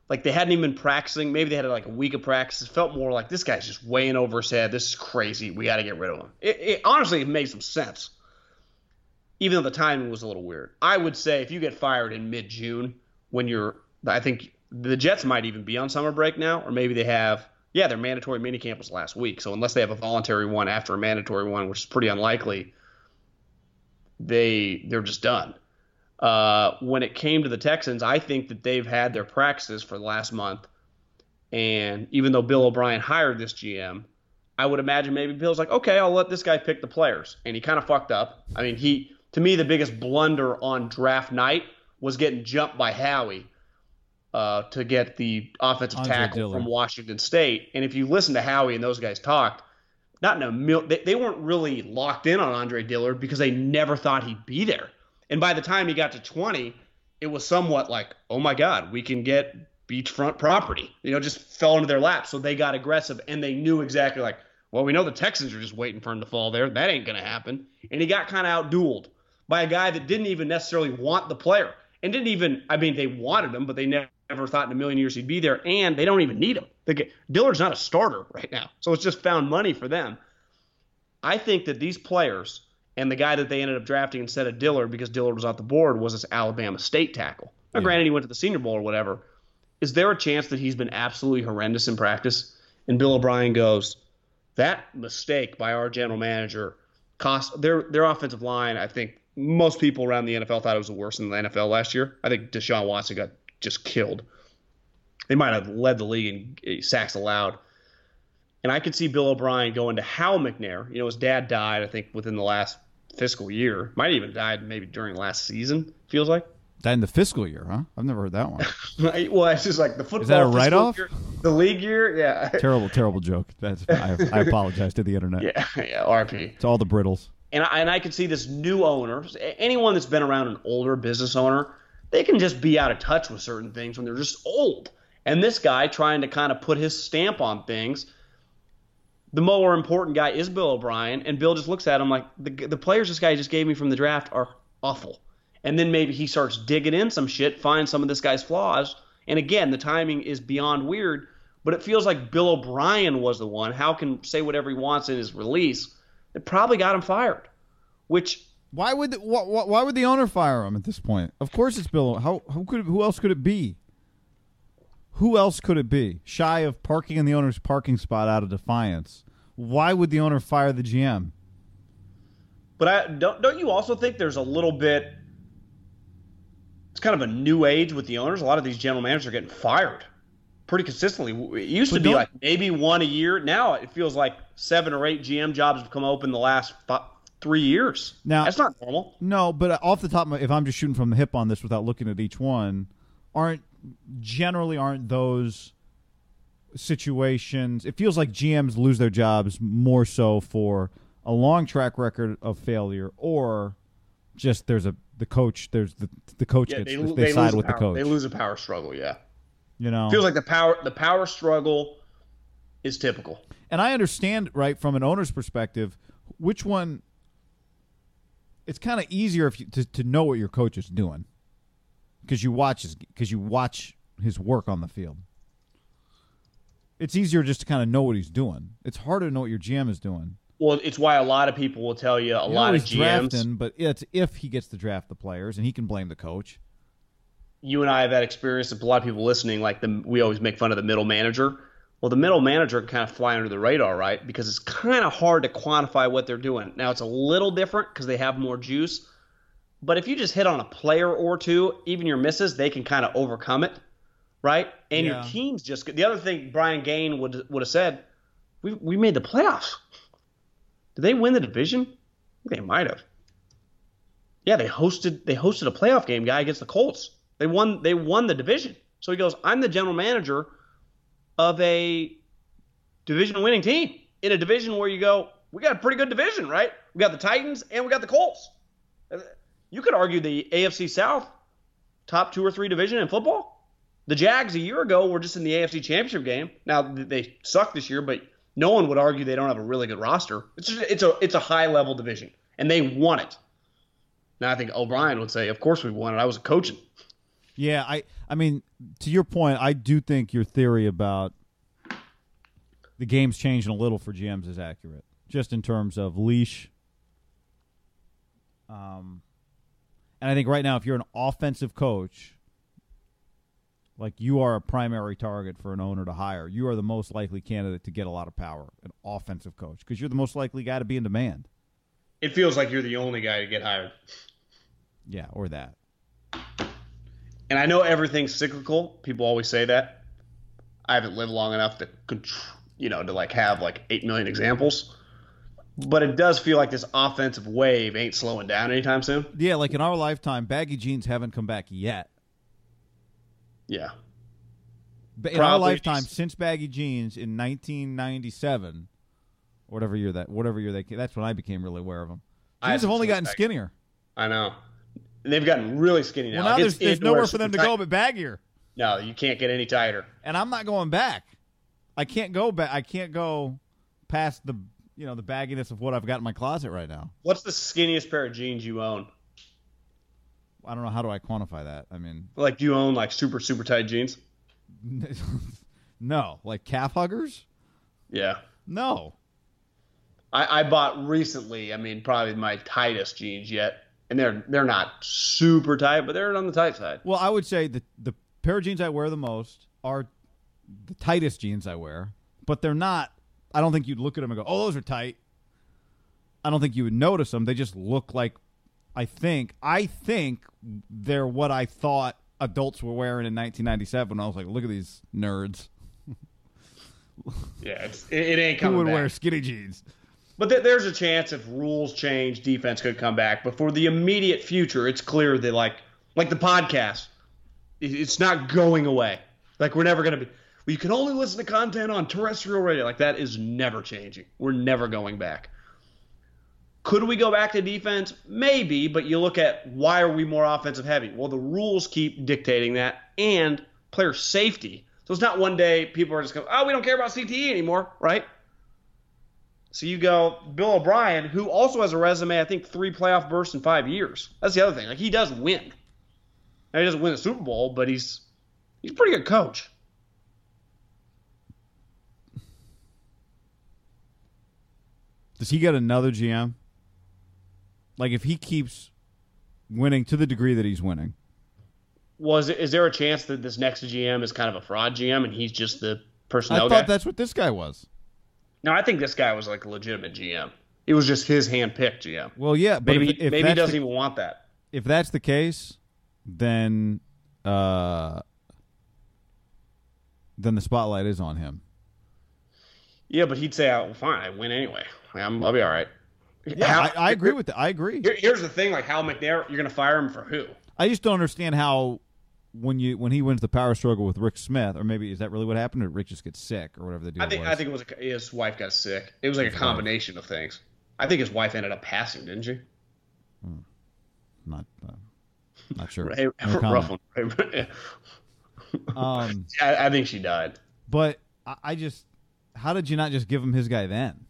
Like they hadn't even been practicing. Maybe they had like a week of practice. It felt more like this guy's just weighing over his head. This is crazy. We got to get rid of him. It, it honestly it made some sense, even though the timing was a little weird. I would say if you get fired in mid June, when you're, I think the Jets might even be on summer break now, or maybe they have. Yeah, their mandatory minicamp was last week. So unless they have a voluntary one after a mandatory one, which is pretty unlikely, they they're just done. Uh, when it came to the Texans, I think that they've had their practices for the last month, and even though Bill O'Brien hired this GM, I would imagine maybe Bill's like, okay, I'll let this guy pick the players, and he kind of fucked up. I mean, he to me the biggest blunder on draft night was getting jumped by Howie uh, to get the offensive Andre tackle Dillard. from Washington State. And if you listen to Howie and those guys talked, not in a mil- they, they weren't really locked in on Andre Dillard because they never thought he'd be there. And by the time he got to 20, it was somewhat like, oh my God, we can get beachfront property. You know, just fell into their lap. So they got aggressive and they knew exactly like, well, we know the Texans are just waiting for him to fall there. That ain't going to happen. And he got kind of outdueled by a guy that didn't even necessarily want the player and didn't even, I mean, they wanted him, but they never, never thought in a million years he'd be there. And they don't even need him. They get, Dillard's not a starter right now. So it's just found money for them. I think that these players and the guy that they ended up drafting instead of Dillard because Dillard was off the board was this Alabama State tackle. Now, granted, he went to the Senior Bowl or whatever. Is there a chance that he's been absolutely horrendous in practice? And Bill O'Brien goes, that mistake by our general manager cost their their offensive line. I think most people around the NFL thought it was the worst in the NFL last year. I think Deshaun Watson got just killed. They might have led the league in eh, sacks allowed. And I could see Bill O'Brien going to Cal McNair. You know, his dad died, I think, within the last fiscal year. Might have even died maybe during last season, feels like. That in the fiscal year, huh? I've never heard that one. *laughs* well, it's just like the football. Is that a write-off? The league year? Yeah. *laughs* terrible, terrible joke. That's I, I apologize to the internet. yeah, yeah, RP. It's all the brittles. and I, and I could see this new owner, anyone that's been around an older business owner, they can just be out of touch with certain things when they're just old. And this guy trying to kind of put his stamp on things. The more important guy is Bill O'Brien, and Bill just looks at him like the the players this guy just gave me from the draft are awful. And then maybe he starts digging in some shit, finds some of this guy's flaws. And again, the timing is beyond weird, but it feels like Bill O'Brien was the one. How can say whatever he wants in his release? It probably got him fired. Which Why would the, wh- wh- why would the owner fire him at this point? Of course it's Bill. How who could who else could it be? who else could it be? Shy of parking in the owner's parking spot out of defiance. Why would the owner fire the GM? But I don't don't you also think there's a little bit it's kind of a new age with the owners. A lot of these general managers are getting fired pretty consistently. It used But to be like maybe one a year. Now it feels like seven or eight GM jobs have come open the last fi three years. Now- that's not normal. No, but off the top of my, if I'm just shooting from the hip on this without looking at each one, aren't generally aren't those situations? It feels like GMs lose their jobs more so for a long track record of failure, or just there's a the coach. There's the the coach Yeah, gets they, they, they side with the coach. They lose a power struggle. Yeah, you know, feels like the power the power struggle is typical. and I understand right from an owner's perspective, which one. It's kind of easier if you, to to know what your coach is doing, because you watch his because you watch his work on the field. It's easier just to kind of know what he's doing. It's harder to know what your GM is doing. Well, it's why a lot of people will tell you a You lot of GMs. drafting, but it's if he gets to draft the players, and he can blame the coach. you and I have that experience. A lot of people listening, like the, we always make fun of the middle manager. Well, the middle manager can kind of fly under the radar, right? Because it's kind of hard to quantify what they're doing. Now it's a little different because they have more juice. But if you just hit on a player or two, even your misses, they can kind of overcome it, right? And Yeah. your team's just the other thing. Brian Gaine would would have said, "We we made the playoffs. Did they win the division? They might have. Yeah, they hosted they hosted a playoff game, guy, against the Colts. They won they won the division. So he goes, I'm the general manager of a division winning team in a division where you go, we got a pretty good division, right? We got the Titans and we got the Colts. Uh, you could argue the AFC South top two or three division in football. The Jags a year ago were just in the AFC Championship game. Now they suck this year, but no one would argue they don't have a really good roster. It's just, it's a it's a high level division, and they won it. Now I think O'Brien would say, "Of course we won it. I was coaching." Yeah, I I mean, to your point, I do think your theory about the game's changing a little for GMs is accurate, just in terms of leash. Um, and I think right now, if you're an offensive coach, like you are a primary target for an owner to hire, you are the most likely candidate to get a lot of power, an offensive coach, because you're the most likely guy to be in demand. It feels like you're the only guy to get hired. Yeah, or that. And I know everything's cyclical. People always say that. I haven't lived long enough to, you know, to like have like eight million examples. But it does feel like this offensive wave ain't slowing down anytime soon. Yeah, like in our lifetime, baggy jeans haven't come back yet. Yeah. But in our lifetime, just- since baggy jeans in 1997, whatever year that, whatever year they, that's when I became really aware of them. I Jeans have only gotten skinnier. I know. And they've gotten really skinny now. Well, now Like, there's, there's nowhere for them to super go but baggier, No, you can't get any tighter. and I'm not going back. I can't go back. I can't go past the, you know, the bagginess of what I've got in my closet right now. What's the skinniest pair of jeans you own? I don't know how do I quantify that. I mean, Like, do you own like super super tight jeans? *laughs* no, like calf huggers. Yeah. No, I, I bought recently. I mean, probably my tightest jeans yet, and they're they're not super tight, but they're on the tight side. Well, I would say the the pair of jeans I wear the most are the tightest jeans I wear, but they're not. I don't think you'd look at them and go, "Oh, those are tight." I don't think you would notice them. They just look like. I think. I think they're what I thought adults were wearing in 1997. when I was like, "Look at these nerds *laughs* Yeah, it's, it, it ain't who would back. wear skinny jeans." But th- there's a chance if rules change, defense could come back. But for the immediate future, it's clear that like like the podcast, it's not going away. Like we're never gonna be. You can only listen to content on terrestrial radio. Like that is never changing. We're never going back. Could we go back to defense? Maybe, but you look at why are we more offensive heavy? Well, the rules keep dictating that, and player safety. So it's not one day people are just going, oh, we don't care about CTE anymore, right? So you go Bill O'Brien, who also has a resume, I think three playoff bursts in five years. That's the other thing. Like he does win. Now, he doesn't win a Super Bowl, but he's he's a pretty good coach. Does he get another GM? Like if he keeps winning to the degree that he's winning, Was is there a chance that this next GM is kind of a fraud GM and he's just the personality? I thought guy? that's what this guy was. No, I think this guy was like a legitimate GM. It was just his hand-picked GM. Well, yeah, but Maybe if, if maybe he doesn't the, even want that. if that's the case, then uh, then the spotlight is on him. Yeah, but he'd say, oh, "Fine, I win anyway. I'm, I'll be all right." Yeah, Hal- I, I agree with that. I agree. Here- here's the thing: like Cal McNair, you're going to fire him for who? I just don't understand how when you when he wins the power struggle with Rick Smith, or maybe is that really what happened, or Rick just gets sick, or whatever the deal I think was. I think it was a, his wife got sick. It was like a combination of things. I think his wife ended up passing, didn't she? not uh, not sure. *laughs* Hey, No *laughs* rough one. *laughs* Um, I, I think she died. but I, I just, how did you not just give him his guy then?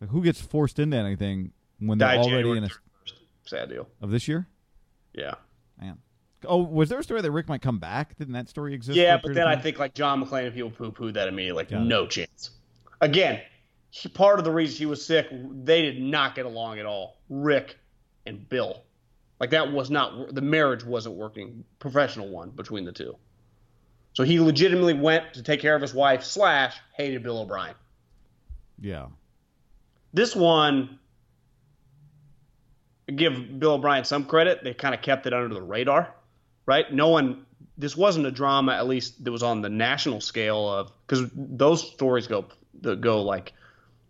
Like, who gets forced into anything when they're Died already January in a 31st. Sad deal. of this year? Yeah. Man. Oh, was there a story that Rick might come back? Didn't that story exist? Yeah, but then I think like John McClain and people poo pooed that immediately. Like, Got it. no chance. Again, he, part of the reason he was sick, they did not get along at all. Rick and Bill. Like, that was not, the marriage wasn't working, professional one between the two. So he legitimately went to take care of his wife, slash, hated Bill O'Brien. yeah, This one, give Bill O'Brien some credit. They kind of kept it under the radar, right? No one. This wasn't a drama, at least that was on the national scale of because those stories go go like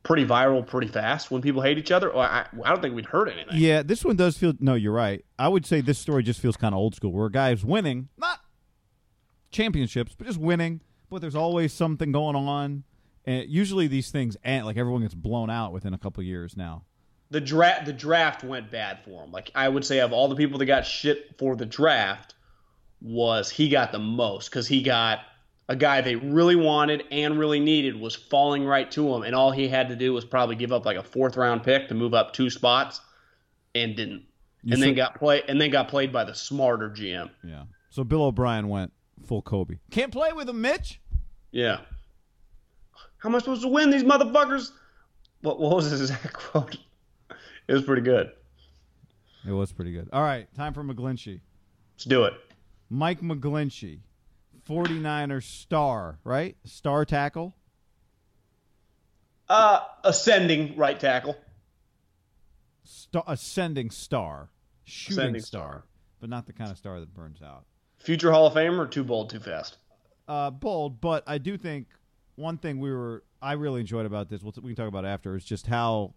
pretty viral pretty fast when people hate each other. I, I don't think we'd heard anything. yeah. This one does feel. No, you're right. I would say this story just feels kind of old school, where a winning, not championships, but just winning. But there's always something going on, and usually these things end. Like everyone gets blown out within a couple years now. The draft the draft went bad for him. Like I would say, of all the people that got shit for the draft, was he got the most because he got a guy they really wanted and really needed was falling right to him, and all he had to do was probably give up like a fourth round pick to move up two spots, and didn't. You and then got play and then got played by the smarter GM. Yeah. So Bill O'Brien went full Kobe. Can't play with him, Mitch. Yeah. How am I supposed to win these motherfuckers? What, what was his *laughs* exact quote? It was pretty good. It was pretty good. All right, time for McGlinchey. Let's do it. Mike McGlinchey, 49ers star, right? Star tackle. Uh, ascending right tackle. Star, ascending star. Shooting Ascending star. star. But not the kind of star that burns out. Future Hall of Famer, too bold, too fast. Uh, bold, but I do think one thing we were I really enjoyed about this. We'll, we can talk about it after. Is just how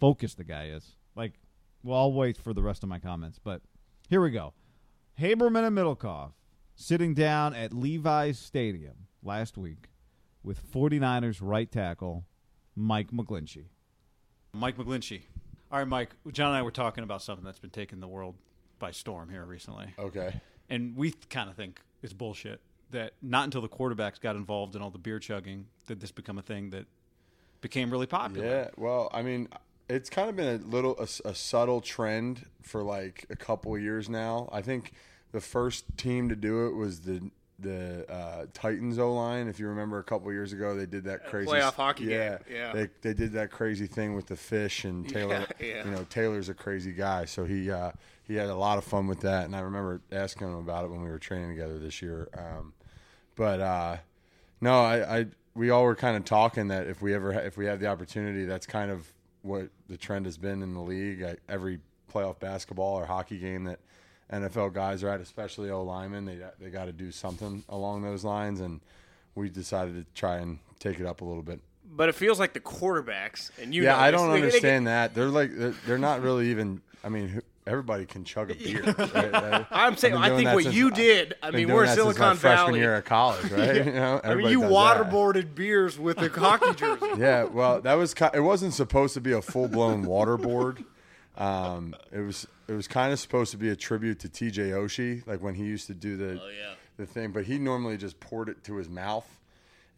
focused the guy is. Like, well, I'll wait for the rest of my comments, but here we go. Haberman and Middlekauff sitting down at Levi's Stadium last week with 49ers right tackle Mike McGlinchey. Mike McGlinchey. All right, Mike. John and I were talking about something that's been taking the world by storm here recently, Okay. and we kind of think it's bullshit that not until the quarterbacks got involved in all the beer chugging did this become a thing that became really popular. Yeah. Well, I mean, it's kind of been a little a, a subtle trend for like a couple years now. I think the first team to do it was the the uh, Titans O line. If you remember, a couple years ago, they did that crazy playoff hockey Yeah, game, yeah. They they did that crazy thing with the fish and *laughs* Taylor. Yeah, yeah. You know, Taylor's a crazy guy, so he uh, he had a lot of fun with that. And I remember asking him about it when we were training together this year. Um, but uh, no, I, I we all were kind of talking that if we ever if we have the opportunity, that's kind of what the trend has been in the league. At every playoff basketball or hockey game that NFL guys are at, especially O linemen, they they got to do something along those lines, and we decided to try and take it up a little bit. But it feels like the quarterbacks, and you yeah, know I don't they- they understand that. They're like they're, they're not really even. I mean, everybody can chug a beer. Right? *laughs* I'm saying, I think what since- you did. I mean, we're Silicon my freshman Valley. year of college, *laughs* right? You know, I mean, you does that. waterboarded beers with the hockey jersey. *laughs* Yeah, well, that was it. wasn't supposed to be a full blown waterboard. Um, it was it was kind of supposed to be a tribute to T.J. Oshie, like when he used to do the yeah. the thing. But he normally just poured it to his mouth,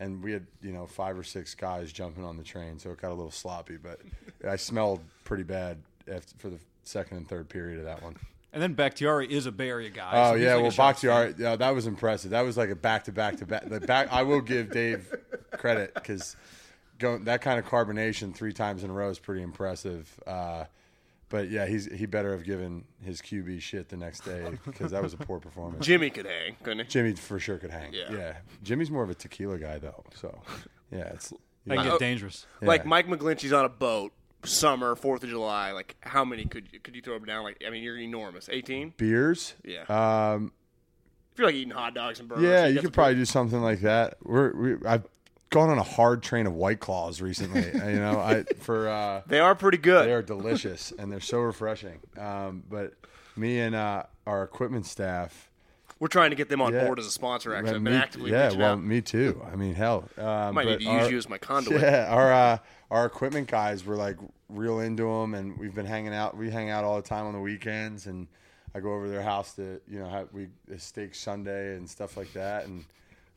and we had you know five or six guys jumping on the train, so it got a little sloppy. But I smelled pretty bad after, for the second and third period of that one. And then Bakhtiari is a Bay Area guy. Oh so yeah, like a well Sharks fan. Bakhtiari, yeah, that was impressive. That was like a back to back to back. The back, I will give Dave credit because going that kind of carbonation three times in a row is pretty impressive. Uh, but yeah, he's he better have given his QB shit the next day because that was a poor performance. Jimmy could hang, couldn't he? Jimmy for sure could hang. Yeah. Yeah. Jimmy's more of a tequila guy though. So yeah, it's That can get dangerous. Like Yeah. Mike McGlinchey's on a boat, summer, Fourth of July. Like how many could you, could you throw him down? Like I mean, you're enormous. Eighteen. beers. Yeah. Um, If you're like eating hot dogs and burgers. yeah, you you could probably do something like that. We're we, I've gone on a hard train of White Claws recently. *laughs* you know, I for. Uh, They are pretty good. They are delicious and they're so refreshing. Um, but me and uh, our equipment staff. We're trying to get them on Yeah. board as a sponsor. Actually, I've me- been actively yeah, well, out. me too. I mean, hell, um, Might need to use our- you as my conduit. *laughs* Yeah, our uh, our equipment guys were like real into them, and we've been hanging out. We hang out all the time on the weekends, and I go over to their house to you know have we a steak Sunday and stuff like that. And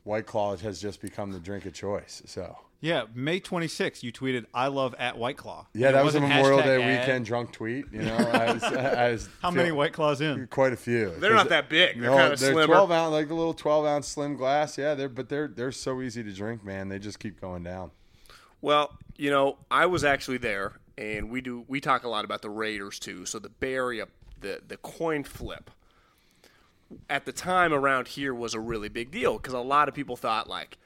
White Claw has just become the drink of choice. So Yeah, May 26th, you tweeted, "I love at White Claw." yeah, It that was a Memorial Day ad. weekend drunk tweet. You know, I was, I *laughs* was How many White Claws in? Quite a few. They're not that big. They're No, kind of they're slimmer. twelve ounce, like the little twelve ounce slim glass. Yeah, they're but they're they're so easy to drink, man. They just keep going down. Well, you know, I was actually there, and we do we talk a lot about the Raiders too. So the Bay Area, the the coin flip at the time around here was a really big deal because a lot of people thought like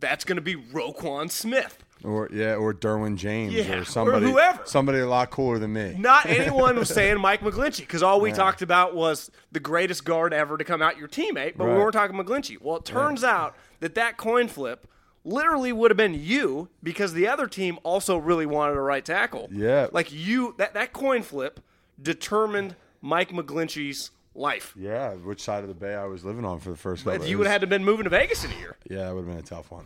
that's going to be Roquan Smith. Or yeah, or Derwin James Yeah, or or somebody whoever. somebody a lot cooler than me. Not *laughs* anyone was saying Mike McGlinchey because all we talked about was the greatest guard ever to come out your teammate, but we weren't talking McGlinchey. Well, it turns out that that coin flip literally would have been you because the other team also really wanted a right tackle. Yeah. like you that that coin flip determined Mike McGlinchey's life. Yeah, which side of the bay I was living on for the first couple. If you would have had to been moving to Vegas in a year. Yeah, that would have been a tough one.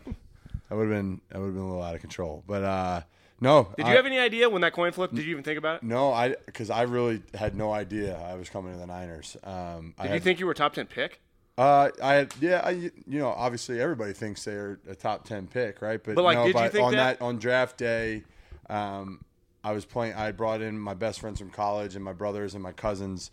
That would have been that would have been a little out of control. But uh no. Did I- you have any idea when that coin flipped? Did you even think about it? No, I because I really had no idea I was coming to the Niners. Um, I Did you had- think you were top ten pick? Uh, I yeah, I, you know, obviously everybody thinks they're a top ten pick, right? But, like, no, did you think on that? on draft day, um, I was playing. I brought in my best friends from college and my brothers and my cousins.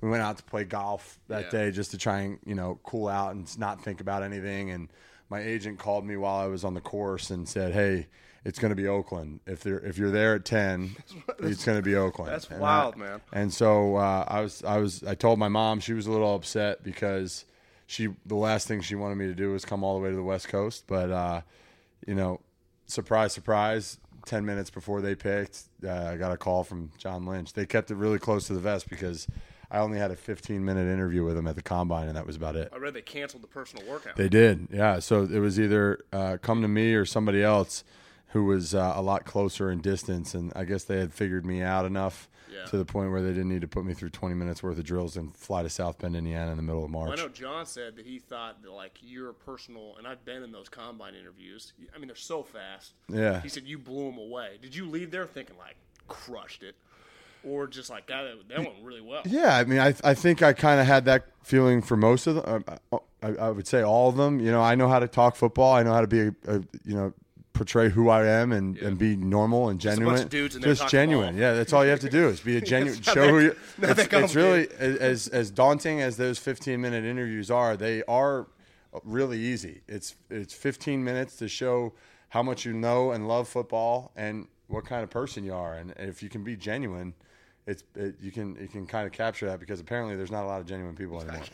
We went out to play golf that Yeah. day just to try and you know cool out and not think about anything. And my agent called me while I was on the course and said, "Hey." It's going to be Oakland. If they're if you're there at ten, *laughs* it's going to be Oakland. That's And wild, I- man. and so uh, I was, I was, I told my mom she was a little upset because she, the last thing she wanted me to do was come all the way to the West Coast. But uh, you know, surprise, surprise. Ten minutes before they picked, uh, I got a call from John Lynch. They kept it really close to the vest because I only had a 15 minute interview with him at the combine, and that was about it. I read they canceled the personal workout. They did, yeah. So it was either uh, come to me or somebody else who was uh, a lot closer in distance, and I guess they had figured me out enough Yeah. to the point where they didn't need to put me through 20 minutes worth of drills and fly to South Bend, Indiana, in the middle of Well, I know John said that he thought that like your personal, and I've been in those combine interviews. I mean, they're so fast. Yeah. He said you blew them away. Did you leave there thinking like crushed it, or just like God, that- that went really well? Yeah, I mean, I I think I kind of had that feeling for most of them. Uh, I, I would say all of them. You know, I know how to talk football. I know how to be, a, a you know, portray who I am and, and be normal and a bunch genuine. of dudes in Just genuine. ball. yeah, that's all you have to do is be a *laughs* genuine. *laughs* It's not show who that- you. not It's, it's really as as daunting as those 15 minute interviews are. They are really easy. It's it's 15 minutes to show how much you know and love football and what kind of person you are. And if you can be genuine, it's it, you can you can kind of capture that because apparently there's not a lot of genuine people *laughs* anymore.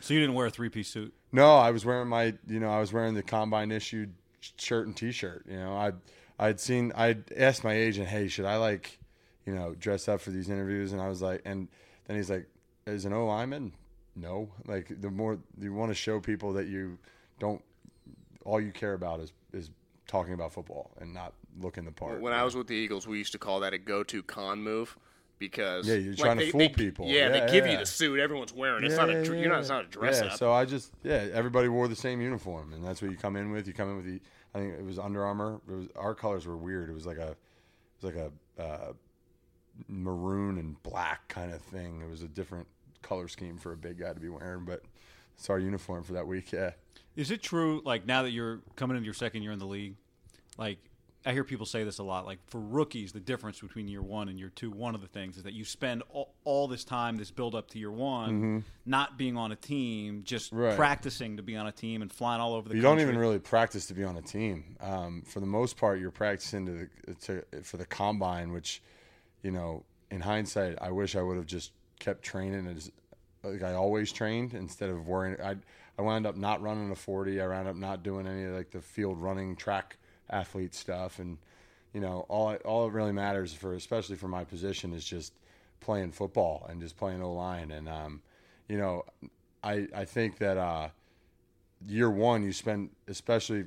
So you didn't wear a three piece suit. No, I was wearing my you know I was wearing the combine issued shirt and t-shirt. You know, I I'd seen I'd asked my agent, hey, should I like you know dress up for these interviews? And I was like, and then he's like, is an O lineman? No, like the more you want to show people that you don't all you care about is is talking about football and not looking the part. When I was with the Eagles, we used to call that a go-to con move because Yeah, you're like, trying to they- fool they- people. Yeah, Yeah, they give you the suit everyone's wearing. It's Yeah, not a yeah, you're not. It's not a dress yeah, up. So I just yeah, everybody wore the same uniform, and that's what you come in with. You come in with the I think it was Under Armour. It was our colors were weird. It was like a it was like a uh, maroon and black kind of thing. It was a different color scheme for a big guy to be wearing, but it's our uniform for that week. Yeah. Is it true, like now that you're coming into your second year in the league, like I hear people say this a lot, like for rookies, the difference between year one and year two, one of the things is that you spend all, all this time, this build up to year one, not being on a team, just Mm-hmm. Right. practicing to be on a team and flying all over the country. You country. don't even really practice to be on a team. Um, for the most part, you're practicing to the, to for the combine, which you know in hindsight, I wish I would have just kept training as like I always trained instead of worrying. I I wound up not running a forty. I wound up not doing any of like the field running track athlete stuff, and you know all all it really matters for especially for my position is just playing football and just playing O line. And um, you know, I I think that uh, year one you spend especially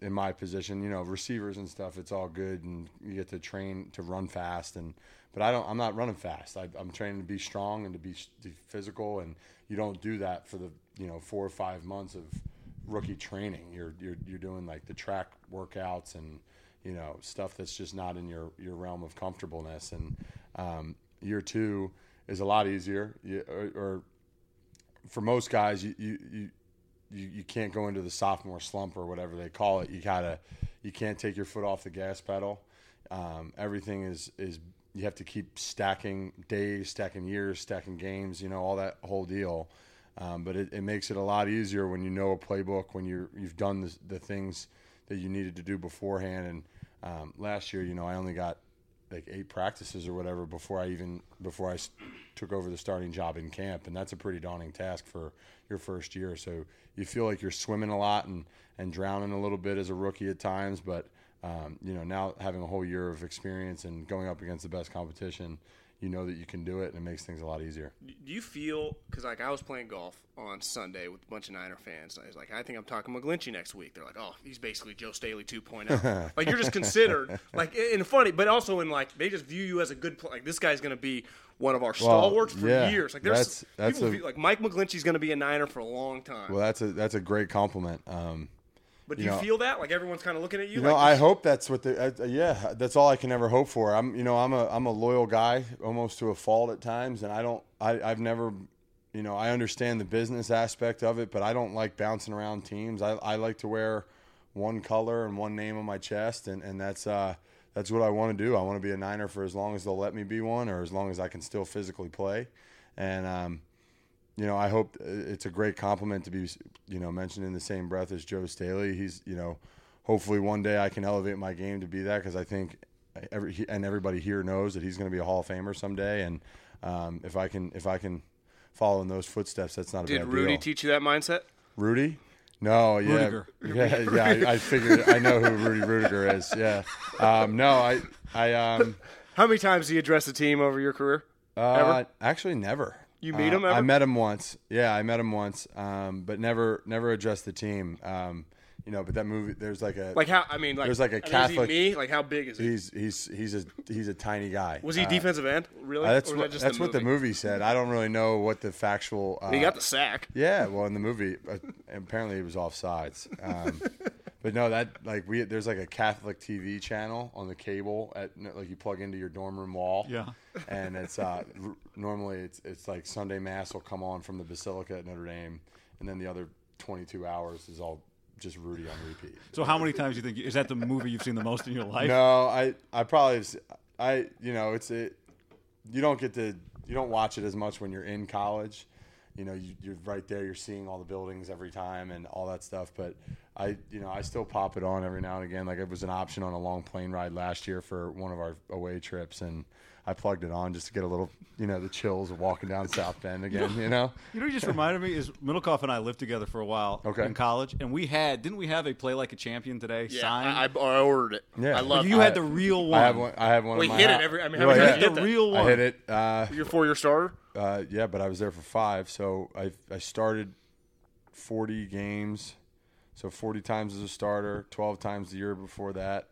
in my position, you know, receivers and stuff, it's all good, and you get to train to run fast, and but I don't, I'm not running fast. I, I'm training to be strong and to be, to be physical, and you don't do that for the you know four or five months of rookie training. You're you're you're doing like the track workouts and you know stuff that's just not in your your realm of comfortableness. And um, year two is a lot easier, you, or, or for most guys, you, you you you can't go into the sophomore slump or whatever they call it. You gotta you can't take your foot off the gas pedal. Um, everything is is you have to keep stacking days, stacking years, stacking games. You know all that whole deal. Um, but it, it makes it a lot easier when you know a playbook, when you're you've done the, the things that you needed to do beforehand. And um, last year, you know, I only got like eight practices or whatever before I even before I took over the starting job in camp, and that's a pretty daunting task for your first year. So you feel like you're swimming a lot and and drowning a little bit as a rookie at times, but um, you know now having a whole year of experience and going up against the best competition, you know that you can do it, and it makes things a lot easier. Do you feel because like I was playing golf on Sunday with a bunch of Niner fans, and I was like, I think I'm talking McGlinchey next week. They're like, oh, he's basically Joe Staley 2.0. *laughs* like you're just considered like in funny, but also in like they just view you as a good player. Like this guy's going to be one of our stalwarts for yeah, years. Like there's that's- that's people a- view, like Mike McGlinchey's going to be a Niner for a long time. Well, that's a that's a great compliment. Um, but do you you, know- feel that like everyone's kind of looking at you? You know, like I hope that's what the uh, yeah, that's all I can ever hope for. I'm you know, I'm a I'm a loyal guy almost to a fault at times and I don't I I've never you know, I understand the business aspect of it, but I don't like bouncing around teams. I I like to wear one color and one name on my chest and and that's uh that's what I want to do. I want to be a Niner for as long as they'll let me be one or as long as I can still physically play. And um you know, I hope uh, it's a great compliment to be, you know, mentioned in the same breath as Joe Staley. He's, you know, hopefully one day I can elevate my game to be that because I think every and everybody here knows that he's going to be a Hall of Famer someday. And um, if I can, if I can follow in those footsteps, that's not a big deal. Did bad Rudy deal. teach you that mindset? Rudy? No, yeah, Ruettiger. yeah, yeah. I, I figured I know who Rudy Ruettiger is. Yeah, um, no, I, I, um, *laughs* How many times do you address the team over your career? uh, Ever? actually never. You meet Uh, him ever? I met him once. Yeah, I met him once, um, but never, never addressed the team. Um, you know, but that movie, there's like a, Like how? I mean, like There's like a I mean, is Catholic- he me? Like how big is he? he's he's he's a he's a tiny guy. Was he Uh, defensive end? Really? uh, that's Or what that that's the what the movie? movie said. I don't really know what the factual. Uh, He got the sack. Yeah, well, in the movie, uh, apparently he was off sides. Um, *laughs* but no, that like we there's like a Catholic TV channel on the cable at like you plug into your dorm room wall. Yeah. *laughs* and it's uh, r- normally it's it's like Sunday mass will come on from the Basilica at Notre Dame, and then the other 22 hours is all just Rudy on repeat. So how many times do you think is that the movie you've seen the most in your life? No, I I probably I you know it's it you don't get to you don't watch it as much when you're in college. You know, you, you're right there. You're seeing all the buildings every time and all that stuff. But I, you know, I still pop it on every now and again. Like it was an option on a long plane ride last year for one of our away trips, and I plugged it on just to get a little, you know, the chills of walking down South Bend again. You know, You know, what you just reminded me is Middlekauff and I lived together for a while Okay. in college, and we had didn't we have a play like a champion today Yeah, signed? I, I I ordered it. Yeah. I love you I- had the real one. I have one. I have one. Well, in he my hit it every- I mean, how Well, many yeah. times the that? real one. I hit it. Uh, Your four-year starter. Uh, yeah, but I was there for five, so I I started forty games, so forty times as a starter, twelve times the year before that,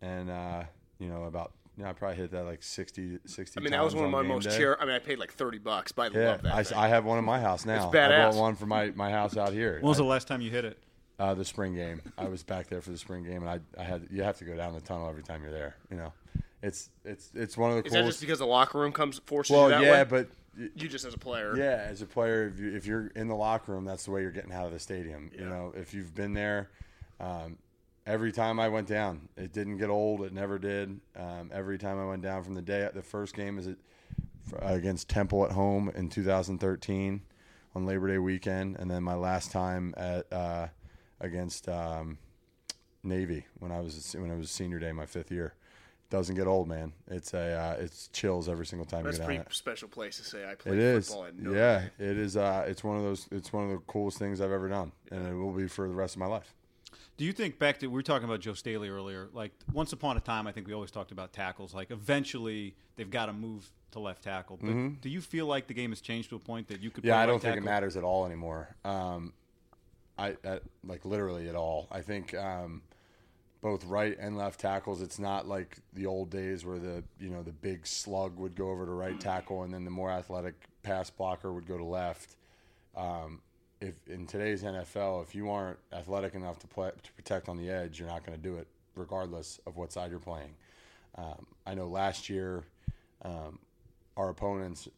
and uh, you know about yeah, I probably hit that like 60, 60 I mean, that was one of on my most day. cheer. I mean, I paid like thirty bucks, but I Yeah, love that. I, thing. I have one in my house now. I badass. bought one for my, my house out here. when was I- the last time you hit it? uh, the spring game. I was back there for the spring game, and I, I had you have to go down the tunnel every time you're there. You know, it's it's it's one of the Is that just because the locker room comes forces well, you that yeah, way? but you just as a player. Yeah, as a player, if, you, if you're in the locker room, that's the way you're getting out of the stadium. You know, if you've been there, um, every time I went down, it didn't get old. It never did. Um, every time I went down from the day, the first game is it against Temple at home in 2013 on Labor Day weekend, and then my last time at uh, against um, Navy when I was when I was senior day, my fifth year. Doesn't get old, man. It's a uh, it's chills every single time That's you get on pretty it. special place to say I played It is, football at yeah. Dame. It is. Uh, it's one of those. It's one of the coolest things I've ever done, and it will be for the rest of my life. Do you think back to we were talking about Joe Staley earlier? Like once upon a time, I think we always talked about tackles. Like eventually, they've got to move to left tackle. But do you feel like the game has changed to a point that you could? Mm-hmm. Yeah, play I don't right think it matters at all anymore. Um, I, I like literally at all. I think um, both right and left tackles. It's not like the old days where the you know the big slug would go over to right tackle and then the more athletic pass blocker would go to left. Um, if in today's NFL, if you aren't athletic enough to play to protect on the edge, you're not going to do it, regardless of what side you're playing. Um, I know last year, um, our opponents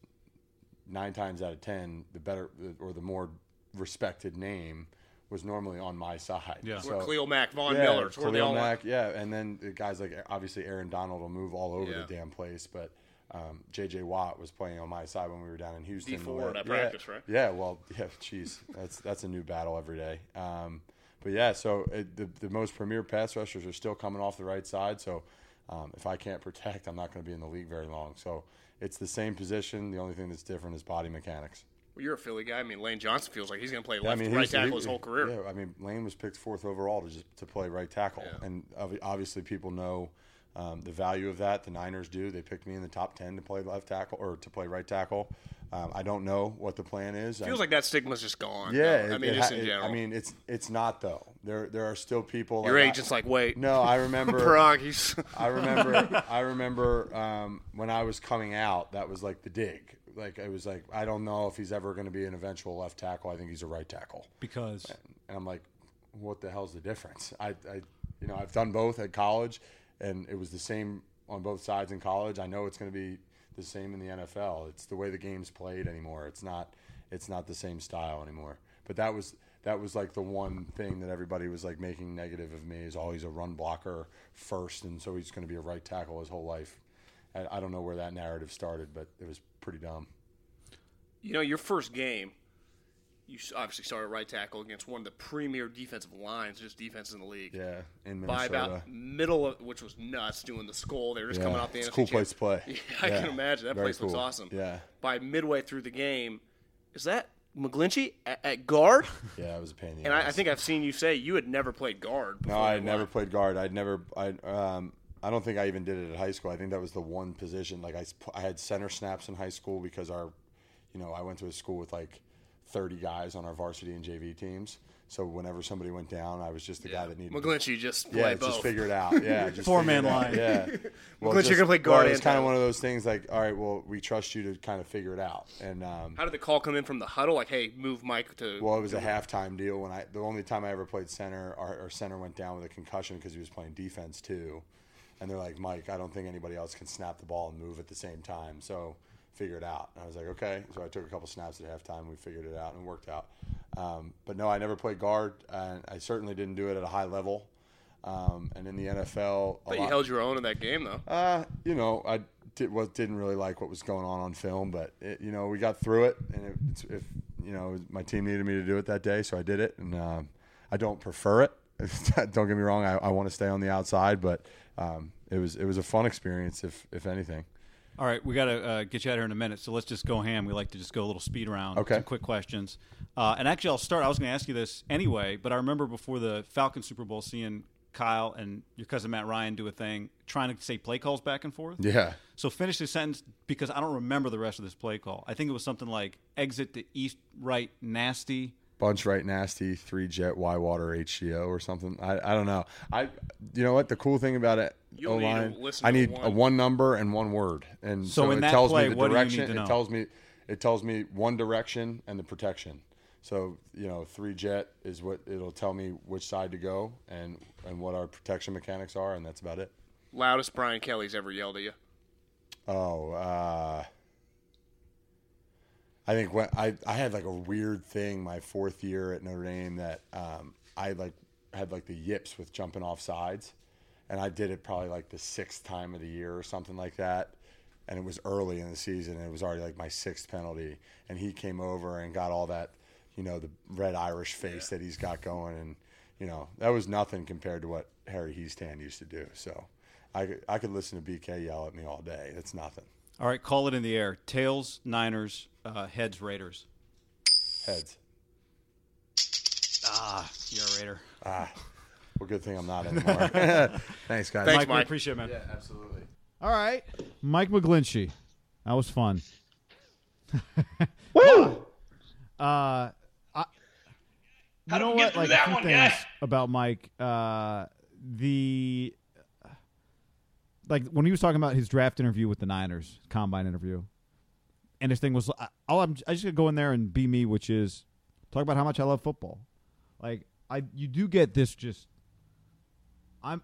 nine times out of ten, the better or the more respected name was normally on my side. Yeah. Where Khalil Mack, Von yeah, Miller, it's where they Khalil Mack, yeah, and then the guys like obviously Aaron Donald will move all over Yeah. the damn place, but um, J.J. Watt was playing on my side when we were down in Houston. D4 at yeah, practice, right? Yeah, well, yeah, jeez, that's that's a new battle every day. Um, but yeah, so it, the the most premier pass rushers are still coming off the right side. So um, if I can't protect, I'm not going to be in the league very long. So it's the same position. The only thing that's different is body mechanics. Well, you're a Philly guy. I mean, Lane Johnson feels like he's going to play left, he right tackle he- his whole career. Yeah, I mean, Lane was picked fourth overall to just to play right tackle, Yeah. and obviously people know um, the value of that. The Niners do. They picked me in the top ten to play left tackle or to play right tackle. Um, I don't know what the plan is. Feels I- like that stigma's just gone. yeah. though. I mean, it just in it- general. I mean, it's it's not though. There there are still people. your like I- agent's like, wait, no, I remember. *laughs* I remember. I remember um, when I was coming out. That was like the dig. Like I was like I don't know if he's ever going to be an eventual left tackle. I think he's a right tackle. because And I'm like, what the hell's the difference? I, I, you know, I've done both at college, and it was the same on both sides in college. I know it's going to be the same in the NFL. It's the way the game's played anymore. It's not, it's not the same style anymore. But that was that was like the one thing that everybody was like making negative of me is oh, always a run blocker first, and so he's going to be a right tackle his whole life. I, I don't know where that narrative started, but it was pretty dumb. you know, your first game, you obviously started right tackle against one of the premier defensive lines, just defense in the league. Yeah, in By about middle of, which was nuts, doing the skull. They were just Yeah, coming off the it's a NFC cool place to play. *laughs* Yeah, I Yeah, can imagine that very place looks awesome. Yeah. By midway through the game, is that McGlinchey at, at guard? *laughs* Yeah, it was a pain in the and I, I think I've seen you say you had never played guard. No, I had never played guard. I'd never. I um. I don't think I even did it at high school. I think that was the one position. Like I, s- I had center snaps in high school because our, you know, I went to a school with like, thirty guys on our varsity and JV teams. So whenever somebody went down, I was just the guy that needed. McGlinchey just play yeah, both. just figure it out. Yeah, *laughs* just Four-man figure it out. line. Yeah, *laughs* well, Glitch, you're gonna play guard Well, it's kind of one of those things. Like, all right, well, we trust you to kind of figure it out. And um, How did the call come in from the huddle? Like, hey, move Mike to. well, it was a halftime deal. When I the only time I ever played center, our, our center went down with a concussion because he was playing defense too. And they're like, Mike, I don't think anybody else can snap the ball and move at the same time. So figure it out. And I was like, okay. So I took a couple snaps at halftime. We figured it out and it worked out. Um, but no, I never played guard, and I certainly didn't do it at a high level. Um, and in the NFL, but you lot- held your own in that game, though. uh, you know, I did, was, didn't really like what was going on on film, but it, you know, we got through it, and it, it's, if you know, my team needed me to do it that day, so I did it, and um, I don't prefer it. *laughs* don't get me wrong, I, I want to stay on the outside, but um, it was it was a fun experience, if if anything. All right, we got to uh, get you out here in a minute, so let's just go ham. We like to just go a little speed round. Okay. Some quick questions. Uh, and actually, I'll start. I was going to ask you this anyway, but I remember before the Falcon Super Bowl seeing Kyle and your cousin Matt Ryan do a thing trying to say play calls back and forth. Yeah, So finish the sentence because I don't remember the rest of this play call. I think it was something like exit the east right nasty. Bunch right nasty, three jet Y water HCO or something. I, I don't know. I you know what the cool thing about it. You only need to O-line, listen I need one. a one number and one word, and So so, in it that tells play, me the what do you need direction. to know? It tells me it tells me one direction and the protection. So you know, three jet is what it'll tell me which side to go and and what our protection mechanics are, and that's about it. Loudest Brian Kelly's ever yelled at you. Oh, uh, I think when I I had like a weird thing my fourth year at Notre Dame that um, I like had like the yips with jumping off sides, and I did it probably like the sixth time of the year or something like that. And it was early in the season, and it was already like my sixth penalty. And he came over and got all that, you know, the red Irish face that he's got going, and you know that was nothing compared to what Harry Hiestand used to do. So, I I could listen to BK yell at me all day. It's nothing. All right, call it in the air. Tails, Niners, uh, heads, Raiders. Heads. Ah, you're a Raider. Ah, well, good thing I'm not *laughs* anymore. *laughs* Thanks, guys. Thanks, Mike, we Mike. appreciate it, man. Yeah, absolutely. All right, Mike McGlinchey. That was fun. Woo! *laughs* Uh, I, you know what? Like a few things about Mike. Uh, the like when he was talking about his draft interview with the Niners, combine interview, and his thing was, I, I'll, I'm I just gonna go in there and be me, which is talk about how much I love football. Like I, you do get this just. I'm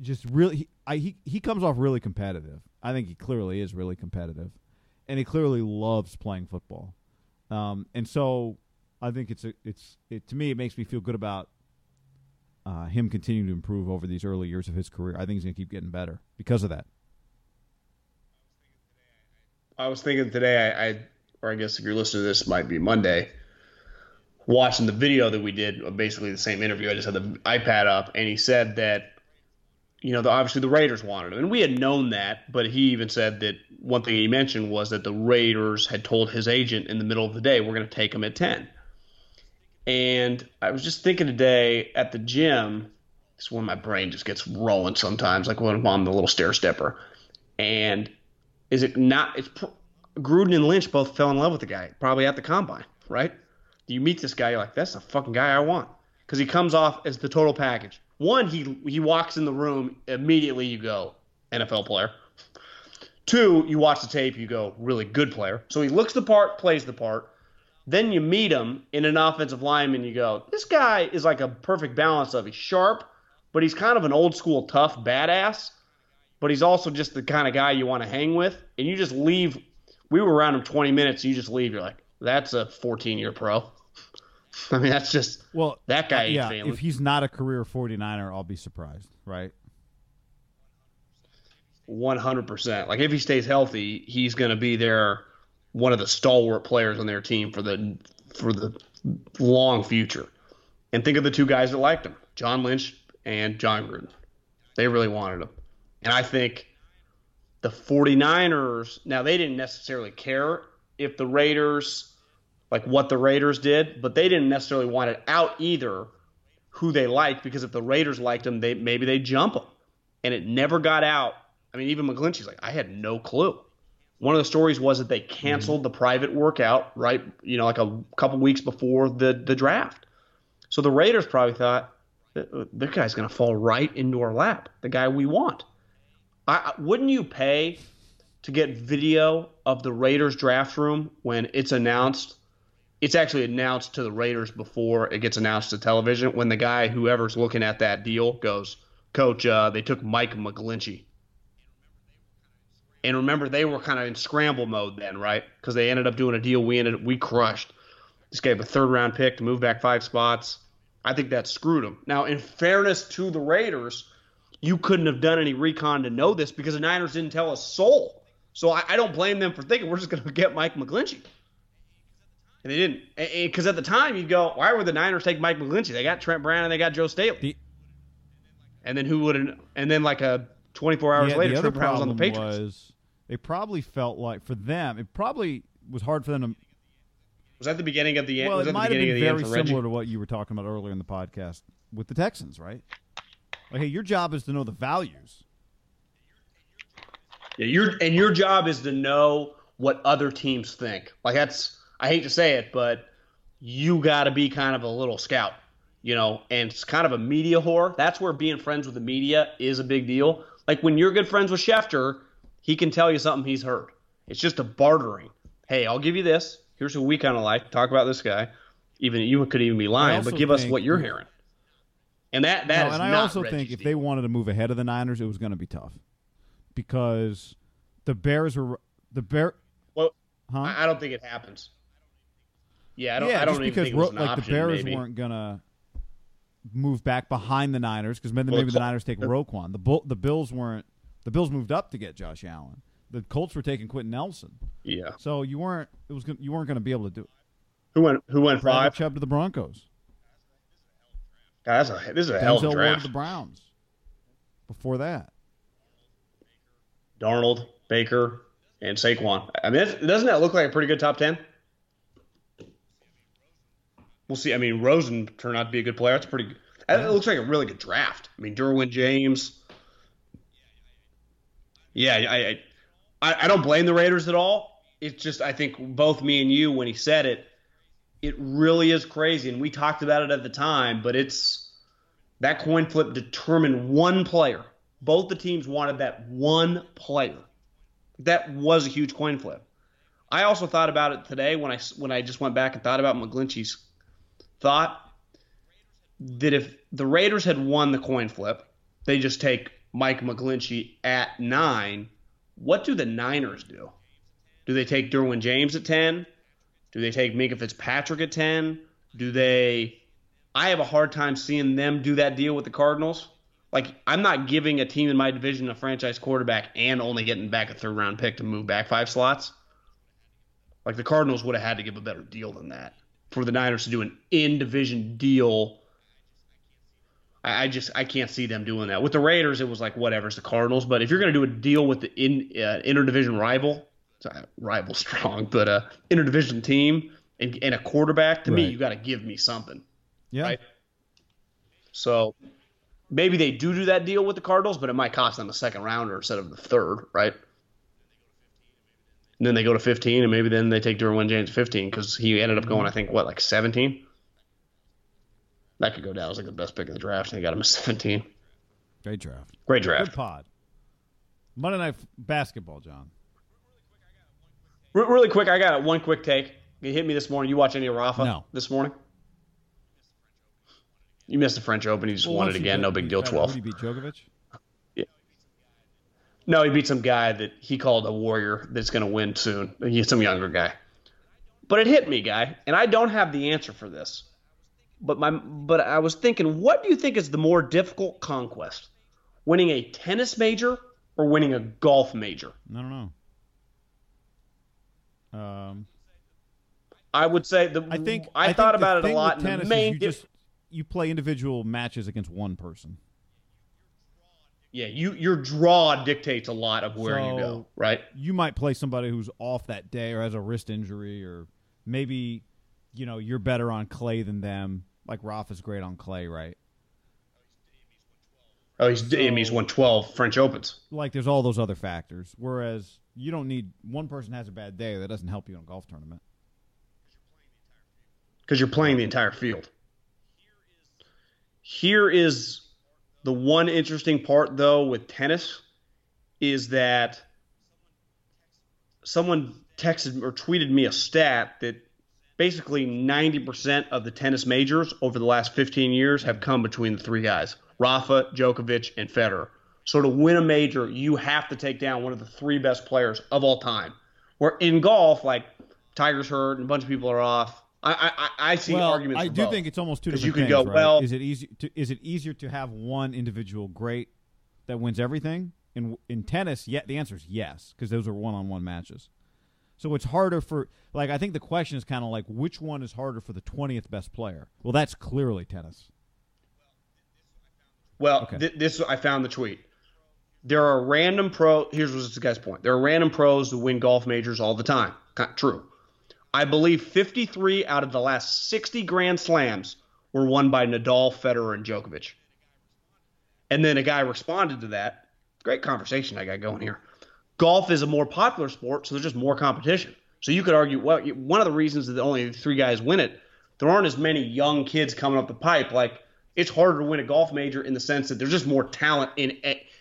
just really. He, I, he he comes off really competitive. I think he clearly is really competitive, and he clearly loves playing football. Um, and so I think it's a, it's it, to me it makes me feel good about uh, him continuing to improve over these early years of his career. I think he's going to keep getting better because of that. I was thinking today, I, I, or I guess if you're listening to this, might be Monday, watching the video that we did basically the same interview. I just had the iPad up, and he said that, you know, the, obviously the Raiders wanted him. And we had known that, but he even said that one thing he mentioned was that the Raiders had told his agent in the middle of the day, we're going to take him at 10. And I was just thinking today at the gym, it's when my brain just gets rolling sometimes, like when I'm on the little stair stepper. And is it not? It's Gruden and Lynch both fell in love with the guy, probably at the combine, right? You meet this guy, you're like, that's the fucking guy I want, because he comes off as the total package. One, he he walks in the room immediately. You go NFL player. Two, you watch the tape, you go really good player. So he looks the part, plays the part. Then you meet him in an offensive lineman, you go, this guy is like a perfect balance of he's sharp, but he's kind of an old school tough badass but he's also just the kind of guy you want to hang with. And you just leave. We were around him 20 minutes. You just leave. You're like, that's a 14 year pro. *laughs* I mean, that's just Well, that guy. yeah. If he's not a career 49er, I'll be surprised. Right? 100%. Like if he stays healthy, he's going to be their one of the stalwart players on their team for the for the long future. And think of the two guys that liked him, John Lynch and Jon Gruden. They really wanted him. And I think the 49ers, now they didn't necessarily care if the Raiders like what the Raiders did, but they didn't necessarily want it out either who they liked because if the Raiders liked him, they maybe they jump him. And it never got out. I mean, even McGlinchey's like, I had no clue. One of the stories was that they canceled the private workout right, you know, like a couple weeks before the the draft. So the Raiders probably thought the guy's going to fall right into our lap, the guy we want. I, I- wouldn't you pay to get video of the Raiders draft room when it's announced? It's actually announced to the Raiders before it gets announced to television. When the guy, whoever's looking at that deal, goes, "Coach, uh, they took Mike McGlinchey." And remember, they were kind of in scramble mode then, right? Because they ended up doing a deal we ended we crushed. This gave a third round pick to move back five spots. I think that screwed them. Now, in fairness to the Raiders, you couldn't have done any recon to know this because the Niners didn't tell a soul. So I, I don't blame them for thinking we're just going *laughs* to get Mike McGlinchey. And they didn't. Because at the time, you'd go, why would the Niners take Mike McGlinchey? They got Trent Brown and they got Joe Staley. The- and then who would? And then like a 24 hours Yeah, later, Trent Brown was on the Patriots. was they probably felt like for them, it probably was hard for them to. Was that the beginning of the end? Well, was it might have been very end Reggie? similar to what you were talking about earlier in the podcast with the Texans, right? Like, hey, your job is to know the values. Yeah, your and your job is to know what other teams think. Like that's I hate to say it, but you got to be kind of a little scout, you know, and it's kind of a media whore. That's where being friends with the media is a big deal. Like when you're good friends with Schefter, he can tell you something he's heard. It's just a bartering. Hey, I'll give you this. Here's who we kind of like. Talk about this guy. Even you could even be lying, but give us what you're hearing. And that that No, is and I also Reggie's think if they wanted to move ahead of the Niners, it was going to be tough because the Bears were the Bear. Well, Huh? I don't think it happens. Yeah, I don't. yeah, I don't just even because think it was Ro- like option. the Bears maybe. weren't gonna move back behind the Niners because maybe, Well, maybe the the Niners take Roquan. The Bull, the Bills weren't. The Bills moved up to get Josh Allen. The Colts were taking Quenton Nelson. Yeah. So you weren't. It was. You weren't going to be able to do it. Who went? Who went Bradley five? Chubb to the Broncos. God, that's a, this is a hell of Denzel a Ward to draft. the Browns. Before that, Darnold, Baker, and Saquon. I mean, doesn't that look like a pretty good top ten? We'll see. I mean, Rosen turned out to be a good player. That's pretty. It looks like a really good draft. I mean, Derwin James. Yeah, I, I I don't blame the Raiders at all. It's just I think both me and you, when he said it, it really is crazy, and we talked about it at the time. But it's that coin flip determined one player. Both the teams wanted that one player. That was a huge coin flip. I also thought about it today when I when I just went back and thought about McGlinchey's thought that if the Raiders had won the coin flip, they just take Mike McGlinchey at nine. What do the Niners do? Do they take Derwin James at ten? Do they take Minkah Fitzpatrick at ten? Do they? I have a hard time seeing them do that deal with the Cardinals. Like I'm not giving a team in my division a franchise quarterback and only getting back a third round pick to move back five slots. Like the Cardinals would have had to give a better deal than that for the Niners to do an in division deal. I, I just I can't see them doing that. With the Raiders, it was like whatever, it's the Cardinals. But if you're going to do a deal with the in uh, interdivision rival, sorry, uh, rival *laughs* strong, but a interdivision team and, and a quarterback, to me, you got to give me something. Yeah. Right. So maybe they do do that deal with the Cardinals, but it might cost them a second rounder instead of the third, right? And then they go to 15, and maybe then they take Derwin James 15 because he ended up going, mm-hmm. I think, what, like 17? That could go down as like the best pick of the draft, and they got him at *laughs* 17. Great draft. Great draft. Good pod. Monday night basketball, John. Really quick, I got one quick take. It hit me this morning. You watch any of Rafa No. this morning? You missed the French Open. You just Well, won it again. beat- No big deal. 12. Who he beat Djokovic? No, he beat some guy that he called a warrior that's going to win soon. He's some younger guy. But it hit me, guy, and I don't have the answer for this. But my but I was thinking, what do you think is the more difficult conquest? Winning a tennis major or winning a golf major? I don't know. Um, I would say the I think I, think thought the about it a lot. And the main you just you play individual matches against one person. yeah, you your draw dictates a lot of where you go, right? You might play somebody who's off that day or has a wrist injury, or maybe you know you're better on clay than them. Like Rafa's great on clay, right? Oh, he's I mean, oh, he's won twelve French Opens. Like there's all those other factors. Whereas you don't need one person has a bad day that doesn't help you in a golf tournament. because you're playing the entire field. Here is the one interesting part, though, with tennis is that someone texted or tweeted me a stat that basically 90% of the tennis majors over the last 15 years have come between the three guys Rafa, Djokovic, and Federer. So to win a major, you have to take down one of the three best players of all time. Where in golf, like Tiger's hurt and a bunch of people are off. I I, I see well, arguments. I do both. think it's almost two different you could things. go, right? well- is it easy? To, is it easier to have one individual great that wins everything? In in tennis, yeah, the answer is yes, because those are one-on-one matches. So it's harder for like I think the question is kind of like which one is harder for the twentieth best player? Well, that's clearly tennis. Well, Okay. th- this I found the tweet. There are random pro. Here's what's the guy's point. There are random pros who win golf majors all the time. True. I believe 53 out of the last 60 Grand Slams were won by Nadal, Federer, and Djokovic. And then a guy responded to that. Great conversation I got going here. Golf is a more popular sport, so there's just more competition. So you could argue, well, one of the reasons that only three guys win it, there aren't as many young kids coming up the pipe. Like it's harder to win a golf major in the sense that there's just more talent in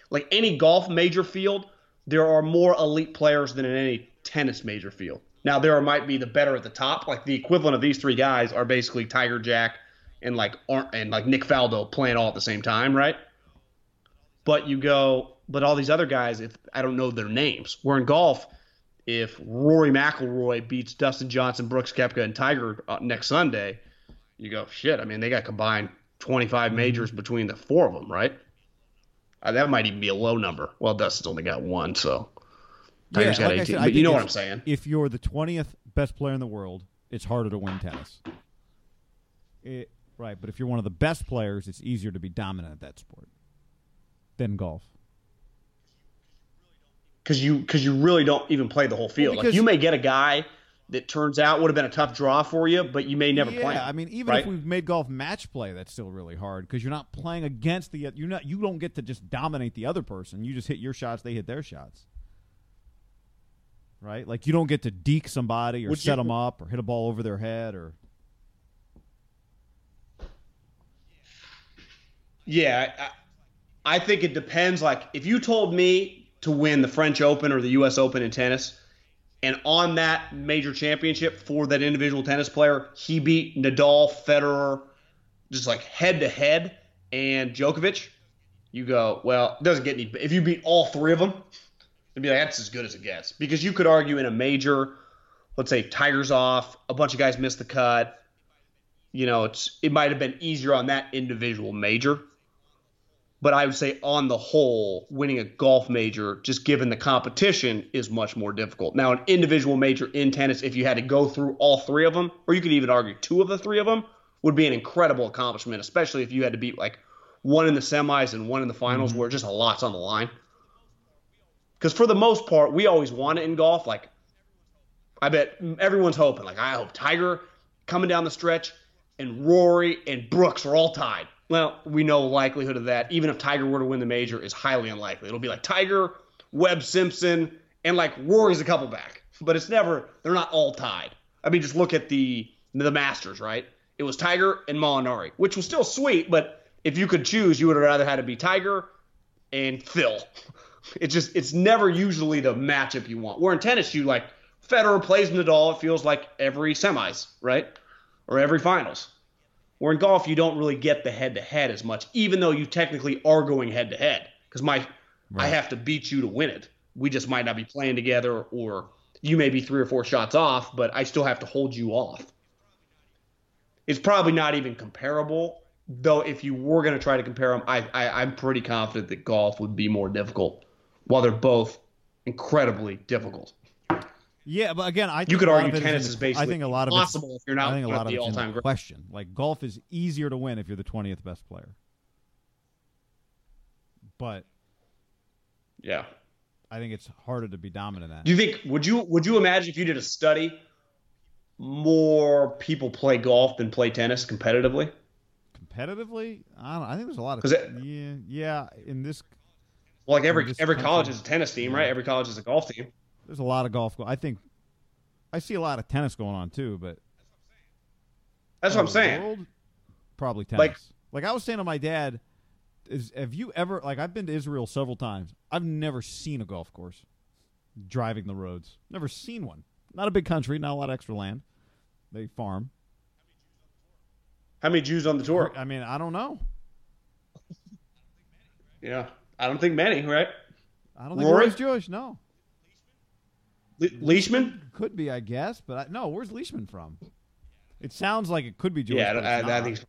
like any golf major field. There are more elite players than in any tennis major field. Now there might be the better at the top, like the equivalent of these three guys are basically Tiger Jack and like and like Nick Faldo playing all at the same time, right? But you go, but all these other guys, if I don't know their names, where in golf, if Rory McIlroy beats Dustin Johnson, Brooks Koepka, and Tiger uh, next Sunday, you go shit. I mean, they got combined 25 majors between the four of them, right? Uh, that might even be a low number. Well, Dustin's only got one, so Tiger's Yeah, got like I 18. said, but you know what I'm saying? If you're the twentieth best player in the world, it's harder to win tennis. It, right, but if you're one of the best players, it's easier to be dominant at that sport than golf. Because you because you really don't even play the whole field. like because- you may get a guy that turns out would have been a tough draw for you, but you may never yeah, play. Yeah, I mean, even right? if we've made golf match play, that's still really hard because you're not playing against the you're not you don't get to just dominate the other person. You just hit your shots, they hit their shots. Right? Like you don't get to deke somebody or Would set you- them up or hit a ball over their head or Yeah, I, I think it depends. Like, if you told me to win the French Open or the U.S. Open in tennis, and on that major championship for that individual tennis player, he beat Nadal, Federer, just like head to head, and Djokovic, you go, well, it doesn't get any. If you beat all three of them, it'd be like that's as good as it gets. Because you could argue in a major, let's say Tiger's off, a bunch of guys missed the cut. You know, it's it might have been easier on that individual major. But I would say, on the whole, winning a golf major, just given the competition, is much more difficult. Now, an individual major in tennis, if you had to go through all three of them, or you could even argue two of the three of them, would be an incredible accomplishment, especially if you had to beat like one in the semis and one in the finals, mm-hmm. where just a lot's on the line. Because for the most part, we always want it in golf. Like, I bet everyone's hoping. Like, I hope Tiger coming down the stretch and Rory and Brooks are all tied. Well, we know likelihood of that, even if Tiger were to win the major, is highly unlikely. It'll be like Tiger, Webb Simpson, and like Rory's a couple back. But it's never they're not all tied. I mean, just look at the the Masters, right? It was Tiger and Molinari, which was still sweet, but if you could choose, you would have rather had to be Tiger and Phil. *laughs* It's just it's never usually the matchup you want. Where in tennis, you like Federer plays Nadal, it feels like every semis, right? Or every finals. Where in golf, you don't really get the head to head as much, even though you technically are going head to head. Because my, I have to beat you to win it. We just might not be playing together, or you may be three or four shots off, but I still have to hold you off. It's probably not even comparable, though. If you were going to try to compare them, I, I, I'm pretty confident that golf would be more difficult, while they're both incredibly difficult. Yeah, but again, I think You could a lot argue of it is tennis is basically I think a lot of it's- impossible if you're not I think a lot of the all-time question. Like golf is easier to win if you're the twentieth best player. But Yeah. I think it's harder to be dominant at. Do you think would you would you imagine if you did a study, more people play golf than play tennis competitively? Competitively, I don't. I think there's a lot of it- yeah, yeah. In this, Well, like every every college country- is a tennis team, right? Every college is a golf team. There's a lot of golf. Go- I think I see a lot of tennis going on too, but That's what I'm saying. world, probably tennis. Like- Like, I was saying to my dad, is have you ever like I've been to Israel several times. I've never seen a golf course driving the roads. Never seen one. Not a big country, not a lot of extra land. They farm. How many Jews on the tour? I mean, I don't know. Yeah, I don't think many, right? I don't think Rory? Rory's Jewish. No, Le- Leishman? could be, I guess, but I, no. Where's Leishman from? It sounds like it could be Jewish. Yeah, I, I, think.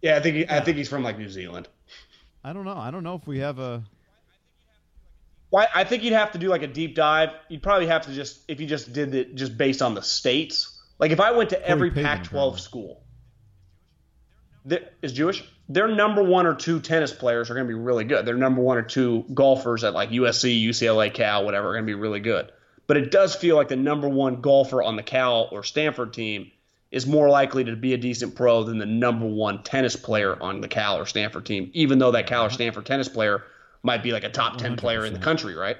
Yeah, I think he, I think he's from like New Zealand. I don't know. I don't know if we have a. Why? I think you'd have to do like a deep dive. You'd probably have to just if you just did it just based on the states. Like if I went to every Pac-12 apparently. school, that is Jewish. Their number one or two tennis players are going to be really good. Their number one or two golfers at like USC, UCLA, Cal, whatever, are going to be really good. But it does feel like the number one golfer on the Cal or Stanford team is more likely to be a decent pro than the number one tennis player on the Cal or Stanford team, even though that Cal or Stanford tennis player might be like a top 10 player in the country, right?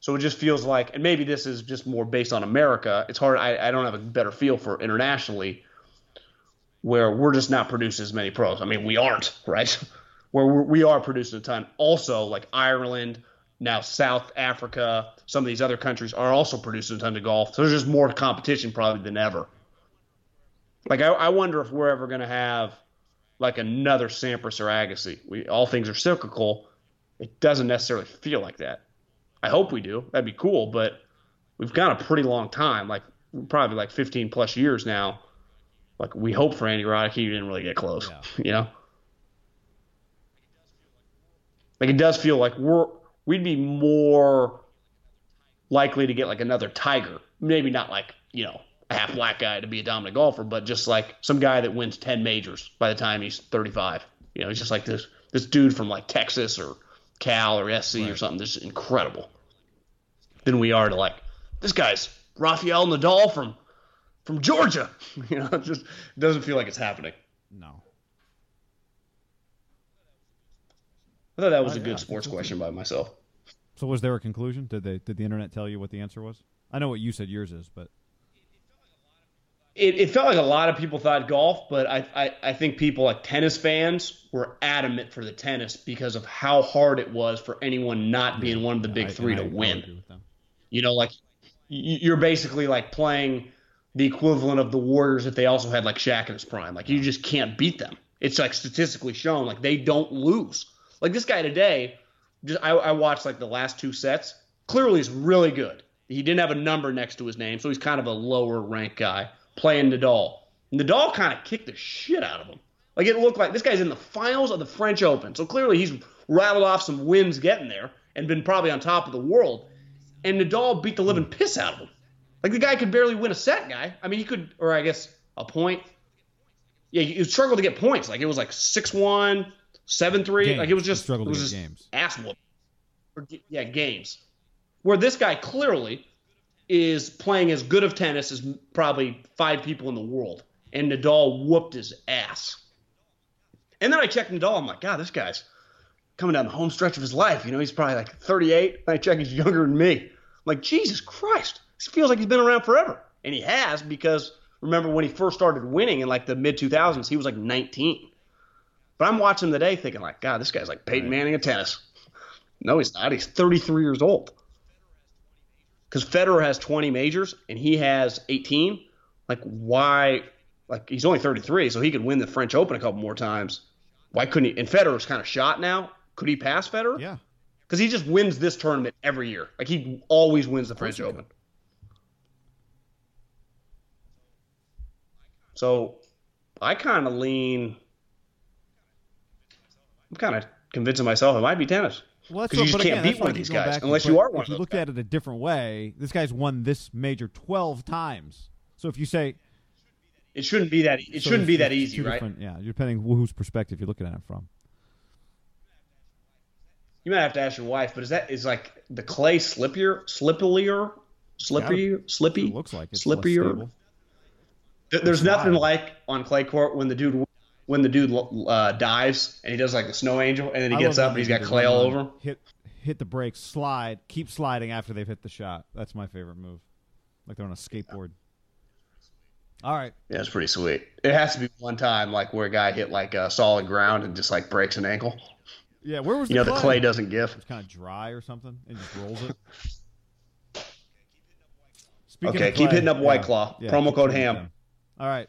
So it just feels like, and maybe this is just more based on America. It's hard. I, I don't have a better feel for internationally where we're just not producing as many pros. I mean, we aren't, *laughs* right? Where we're, we are producing a ton. Also, like Ireland, now South Africa, some of these other countries are also producing a ton of golf. So there's just more competition probably than ever. Like, I, I wonder if we're ever going to have like another Sampras or Agassi. We all things are cyclical. It doesn't necessarily feel like that. I hope we do. That'd be cool, but we've got a pretty long time, like probably like 15 plus years now. Like we hope for Andy Roddick, he didn't really get close. yeah. *laughs* You know, like it does feel like we're we'd be more likely to get like another Tiger, maybe not like you know a half black guy to be a dominant golfer, but just like some guy that wins 10 majors by the time he's 35. You know, he's just like this this dude from like Texas or Cal or SC or something. This is incredible. Than we are to like this guy's Rafael Nadal from from Georgia. *laughs* You know, it just doesn't feel like it's happening. No. I thought that was a yeah, good sports question by myself. So was there a conclusion? Did they did the internet tell you what the answer was? I know what you said yours is, but It, it felt like a lot of people thought golf, but I, I, I think people like tennis fans were adamant for the tennis because of how hard it was for anyone not being one of the big I- three to I- I win. agree. You know, like you're basically like playing the equivalent of the Warriors if they also had like Shaq in his prime. Like you just can't beat them. It's like statistically shown. Like they don't lose. Like this guy today, just I, I watched like the last two sets. Clearly, he's really good. He didn't have a number next to his name, so he's kind of a lower ranked guy playing Nadal. Nadal kind of kicked the shit out of him. Like it looked like this guy's in the finals of the French Open, so clearly he's rattled off some wins getting there and been probably on top of the world. And Nadal beat the living piss out of him. Like the guy could barely win a set, guy. I mean, he could, or I guess a point. Yeah, he struggled to get points. Like it was like six one, seven three. Games. Like it was just struggled it was just games. ass whooping. Yeah, games. Where this guy clearly is playing as good of tennis as probably five people in the world, and Nadal whooped his ass. And then I checked Nadal. I'm like, God, this guy's coming down the home stretch of his life. You know, he's probably like 38. I check he's younger than me. I'm like, Jesus Christ, this feels like he's been around forever, and he has because remember when he first started winning in like the mid 2000s, he was like 19. But I'm watching him today thinking like, God, this guy's like Peyton Manning of tennis. No, he's not. He's 33 years old. Because Federer has 20 majors and he has 18. Like, why? Like, he's only 33, so he could win the French Open a couple more times. Why couldn't he? And Federer's kind of shot now. Could he pass Federer? Yeah. Because he just wins this tournament every year. Like, he always wins the French could. Open. So, I kind of lean. I'm kind of convincing myself it might be tennis. Well, Because you just can't again, beat one of these guys unless you are one If of you looked guys. at it a different way, this guy's won this major twelve times. So if you say It shouldn't be that. It so shouldn't be that easy, right? Yeah, depending whose perspective you're looking at it from. You might have to ask your wife, but is that is like the clay slippier, slipperier, slippier, slippy? It looks like it's less slipperier. There's nothing like on clay court when the dude when the dude uh, dives and he does like the snow angel and then he I gets up and he's got clay all over him. Hit hit the brakes, slide, keep sliding after they've hit the shot. That's my favorite move. Like they're on a skateboard. All right. Yeah, it's pretty sweet. It has to be one time like where a guy hit like uh, solid ground and just like breaks an ankle. Yeah, where was You know the the clay doesn't give. It's kind of dry or something, and just rolls it. *laughs* Okay, keep hitting up White Claw. yeah, Promo code ham. All right.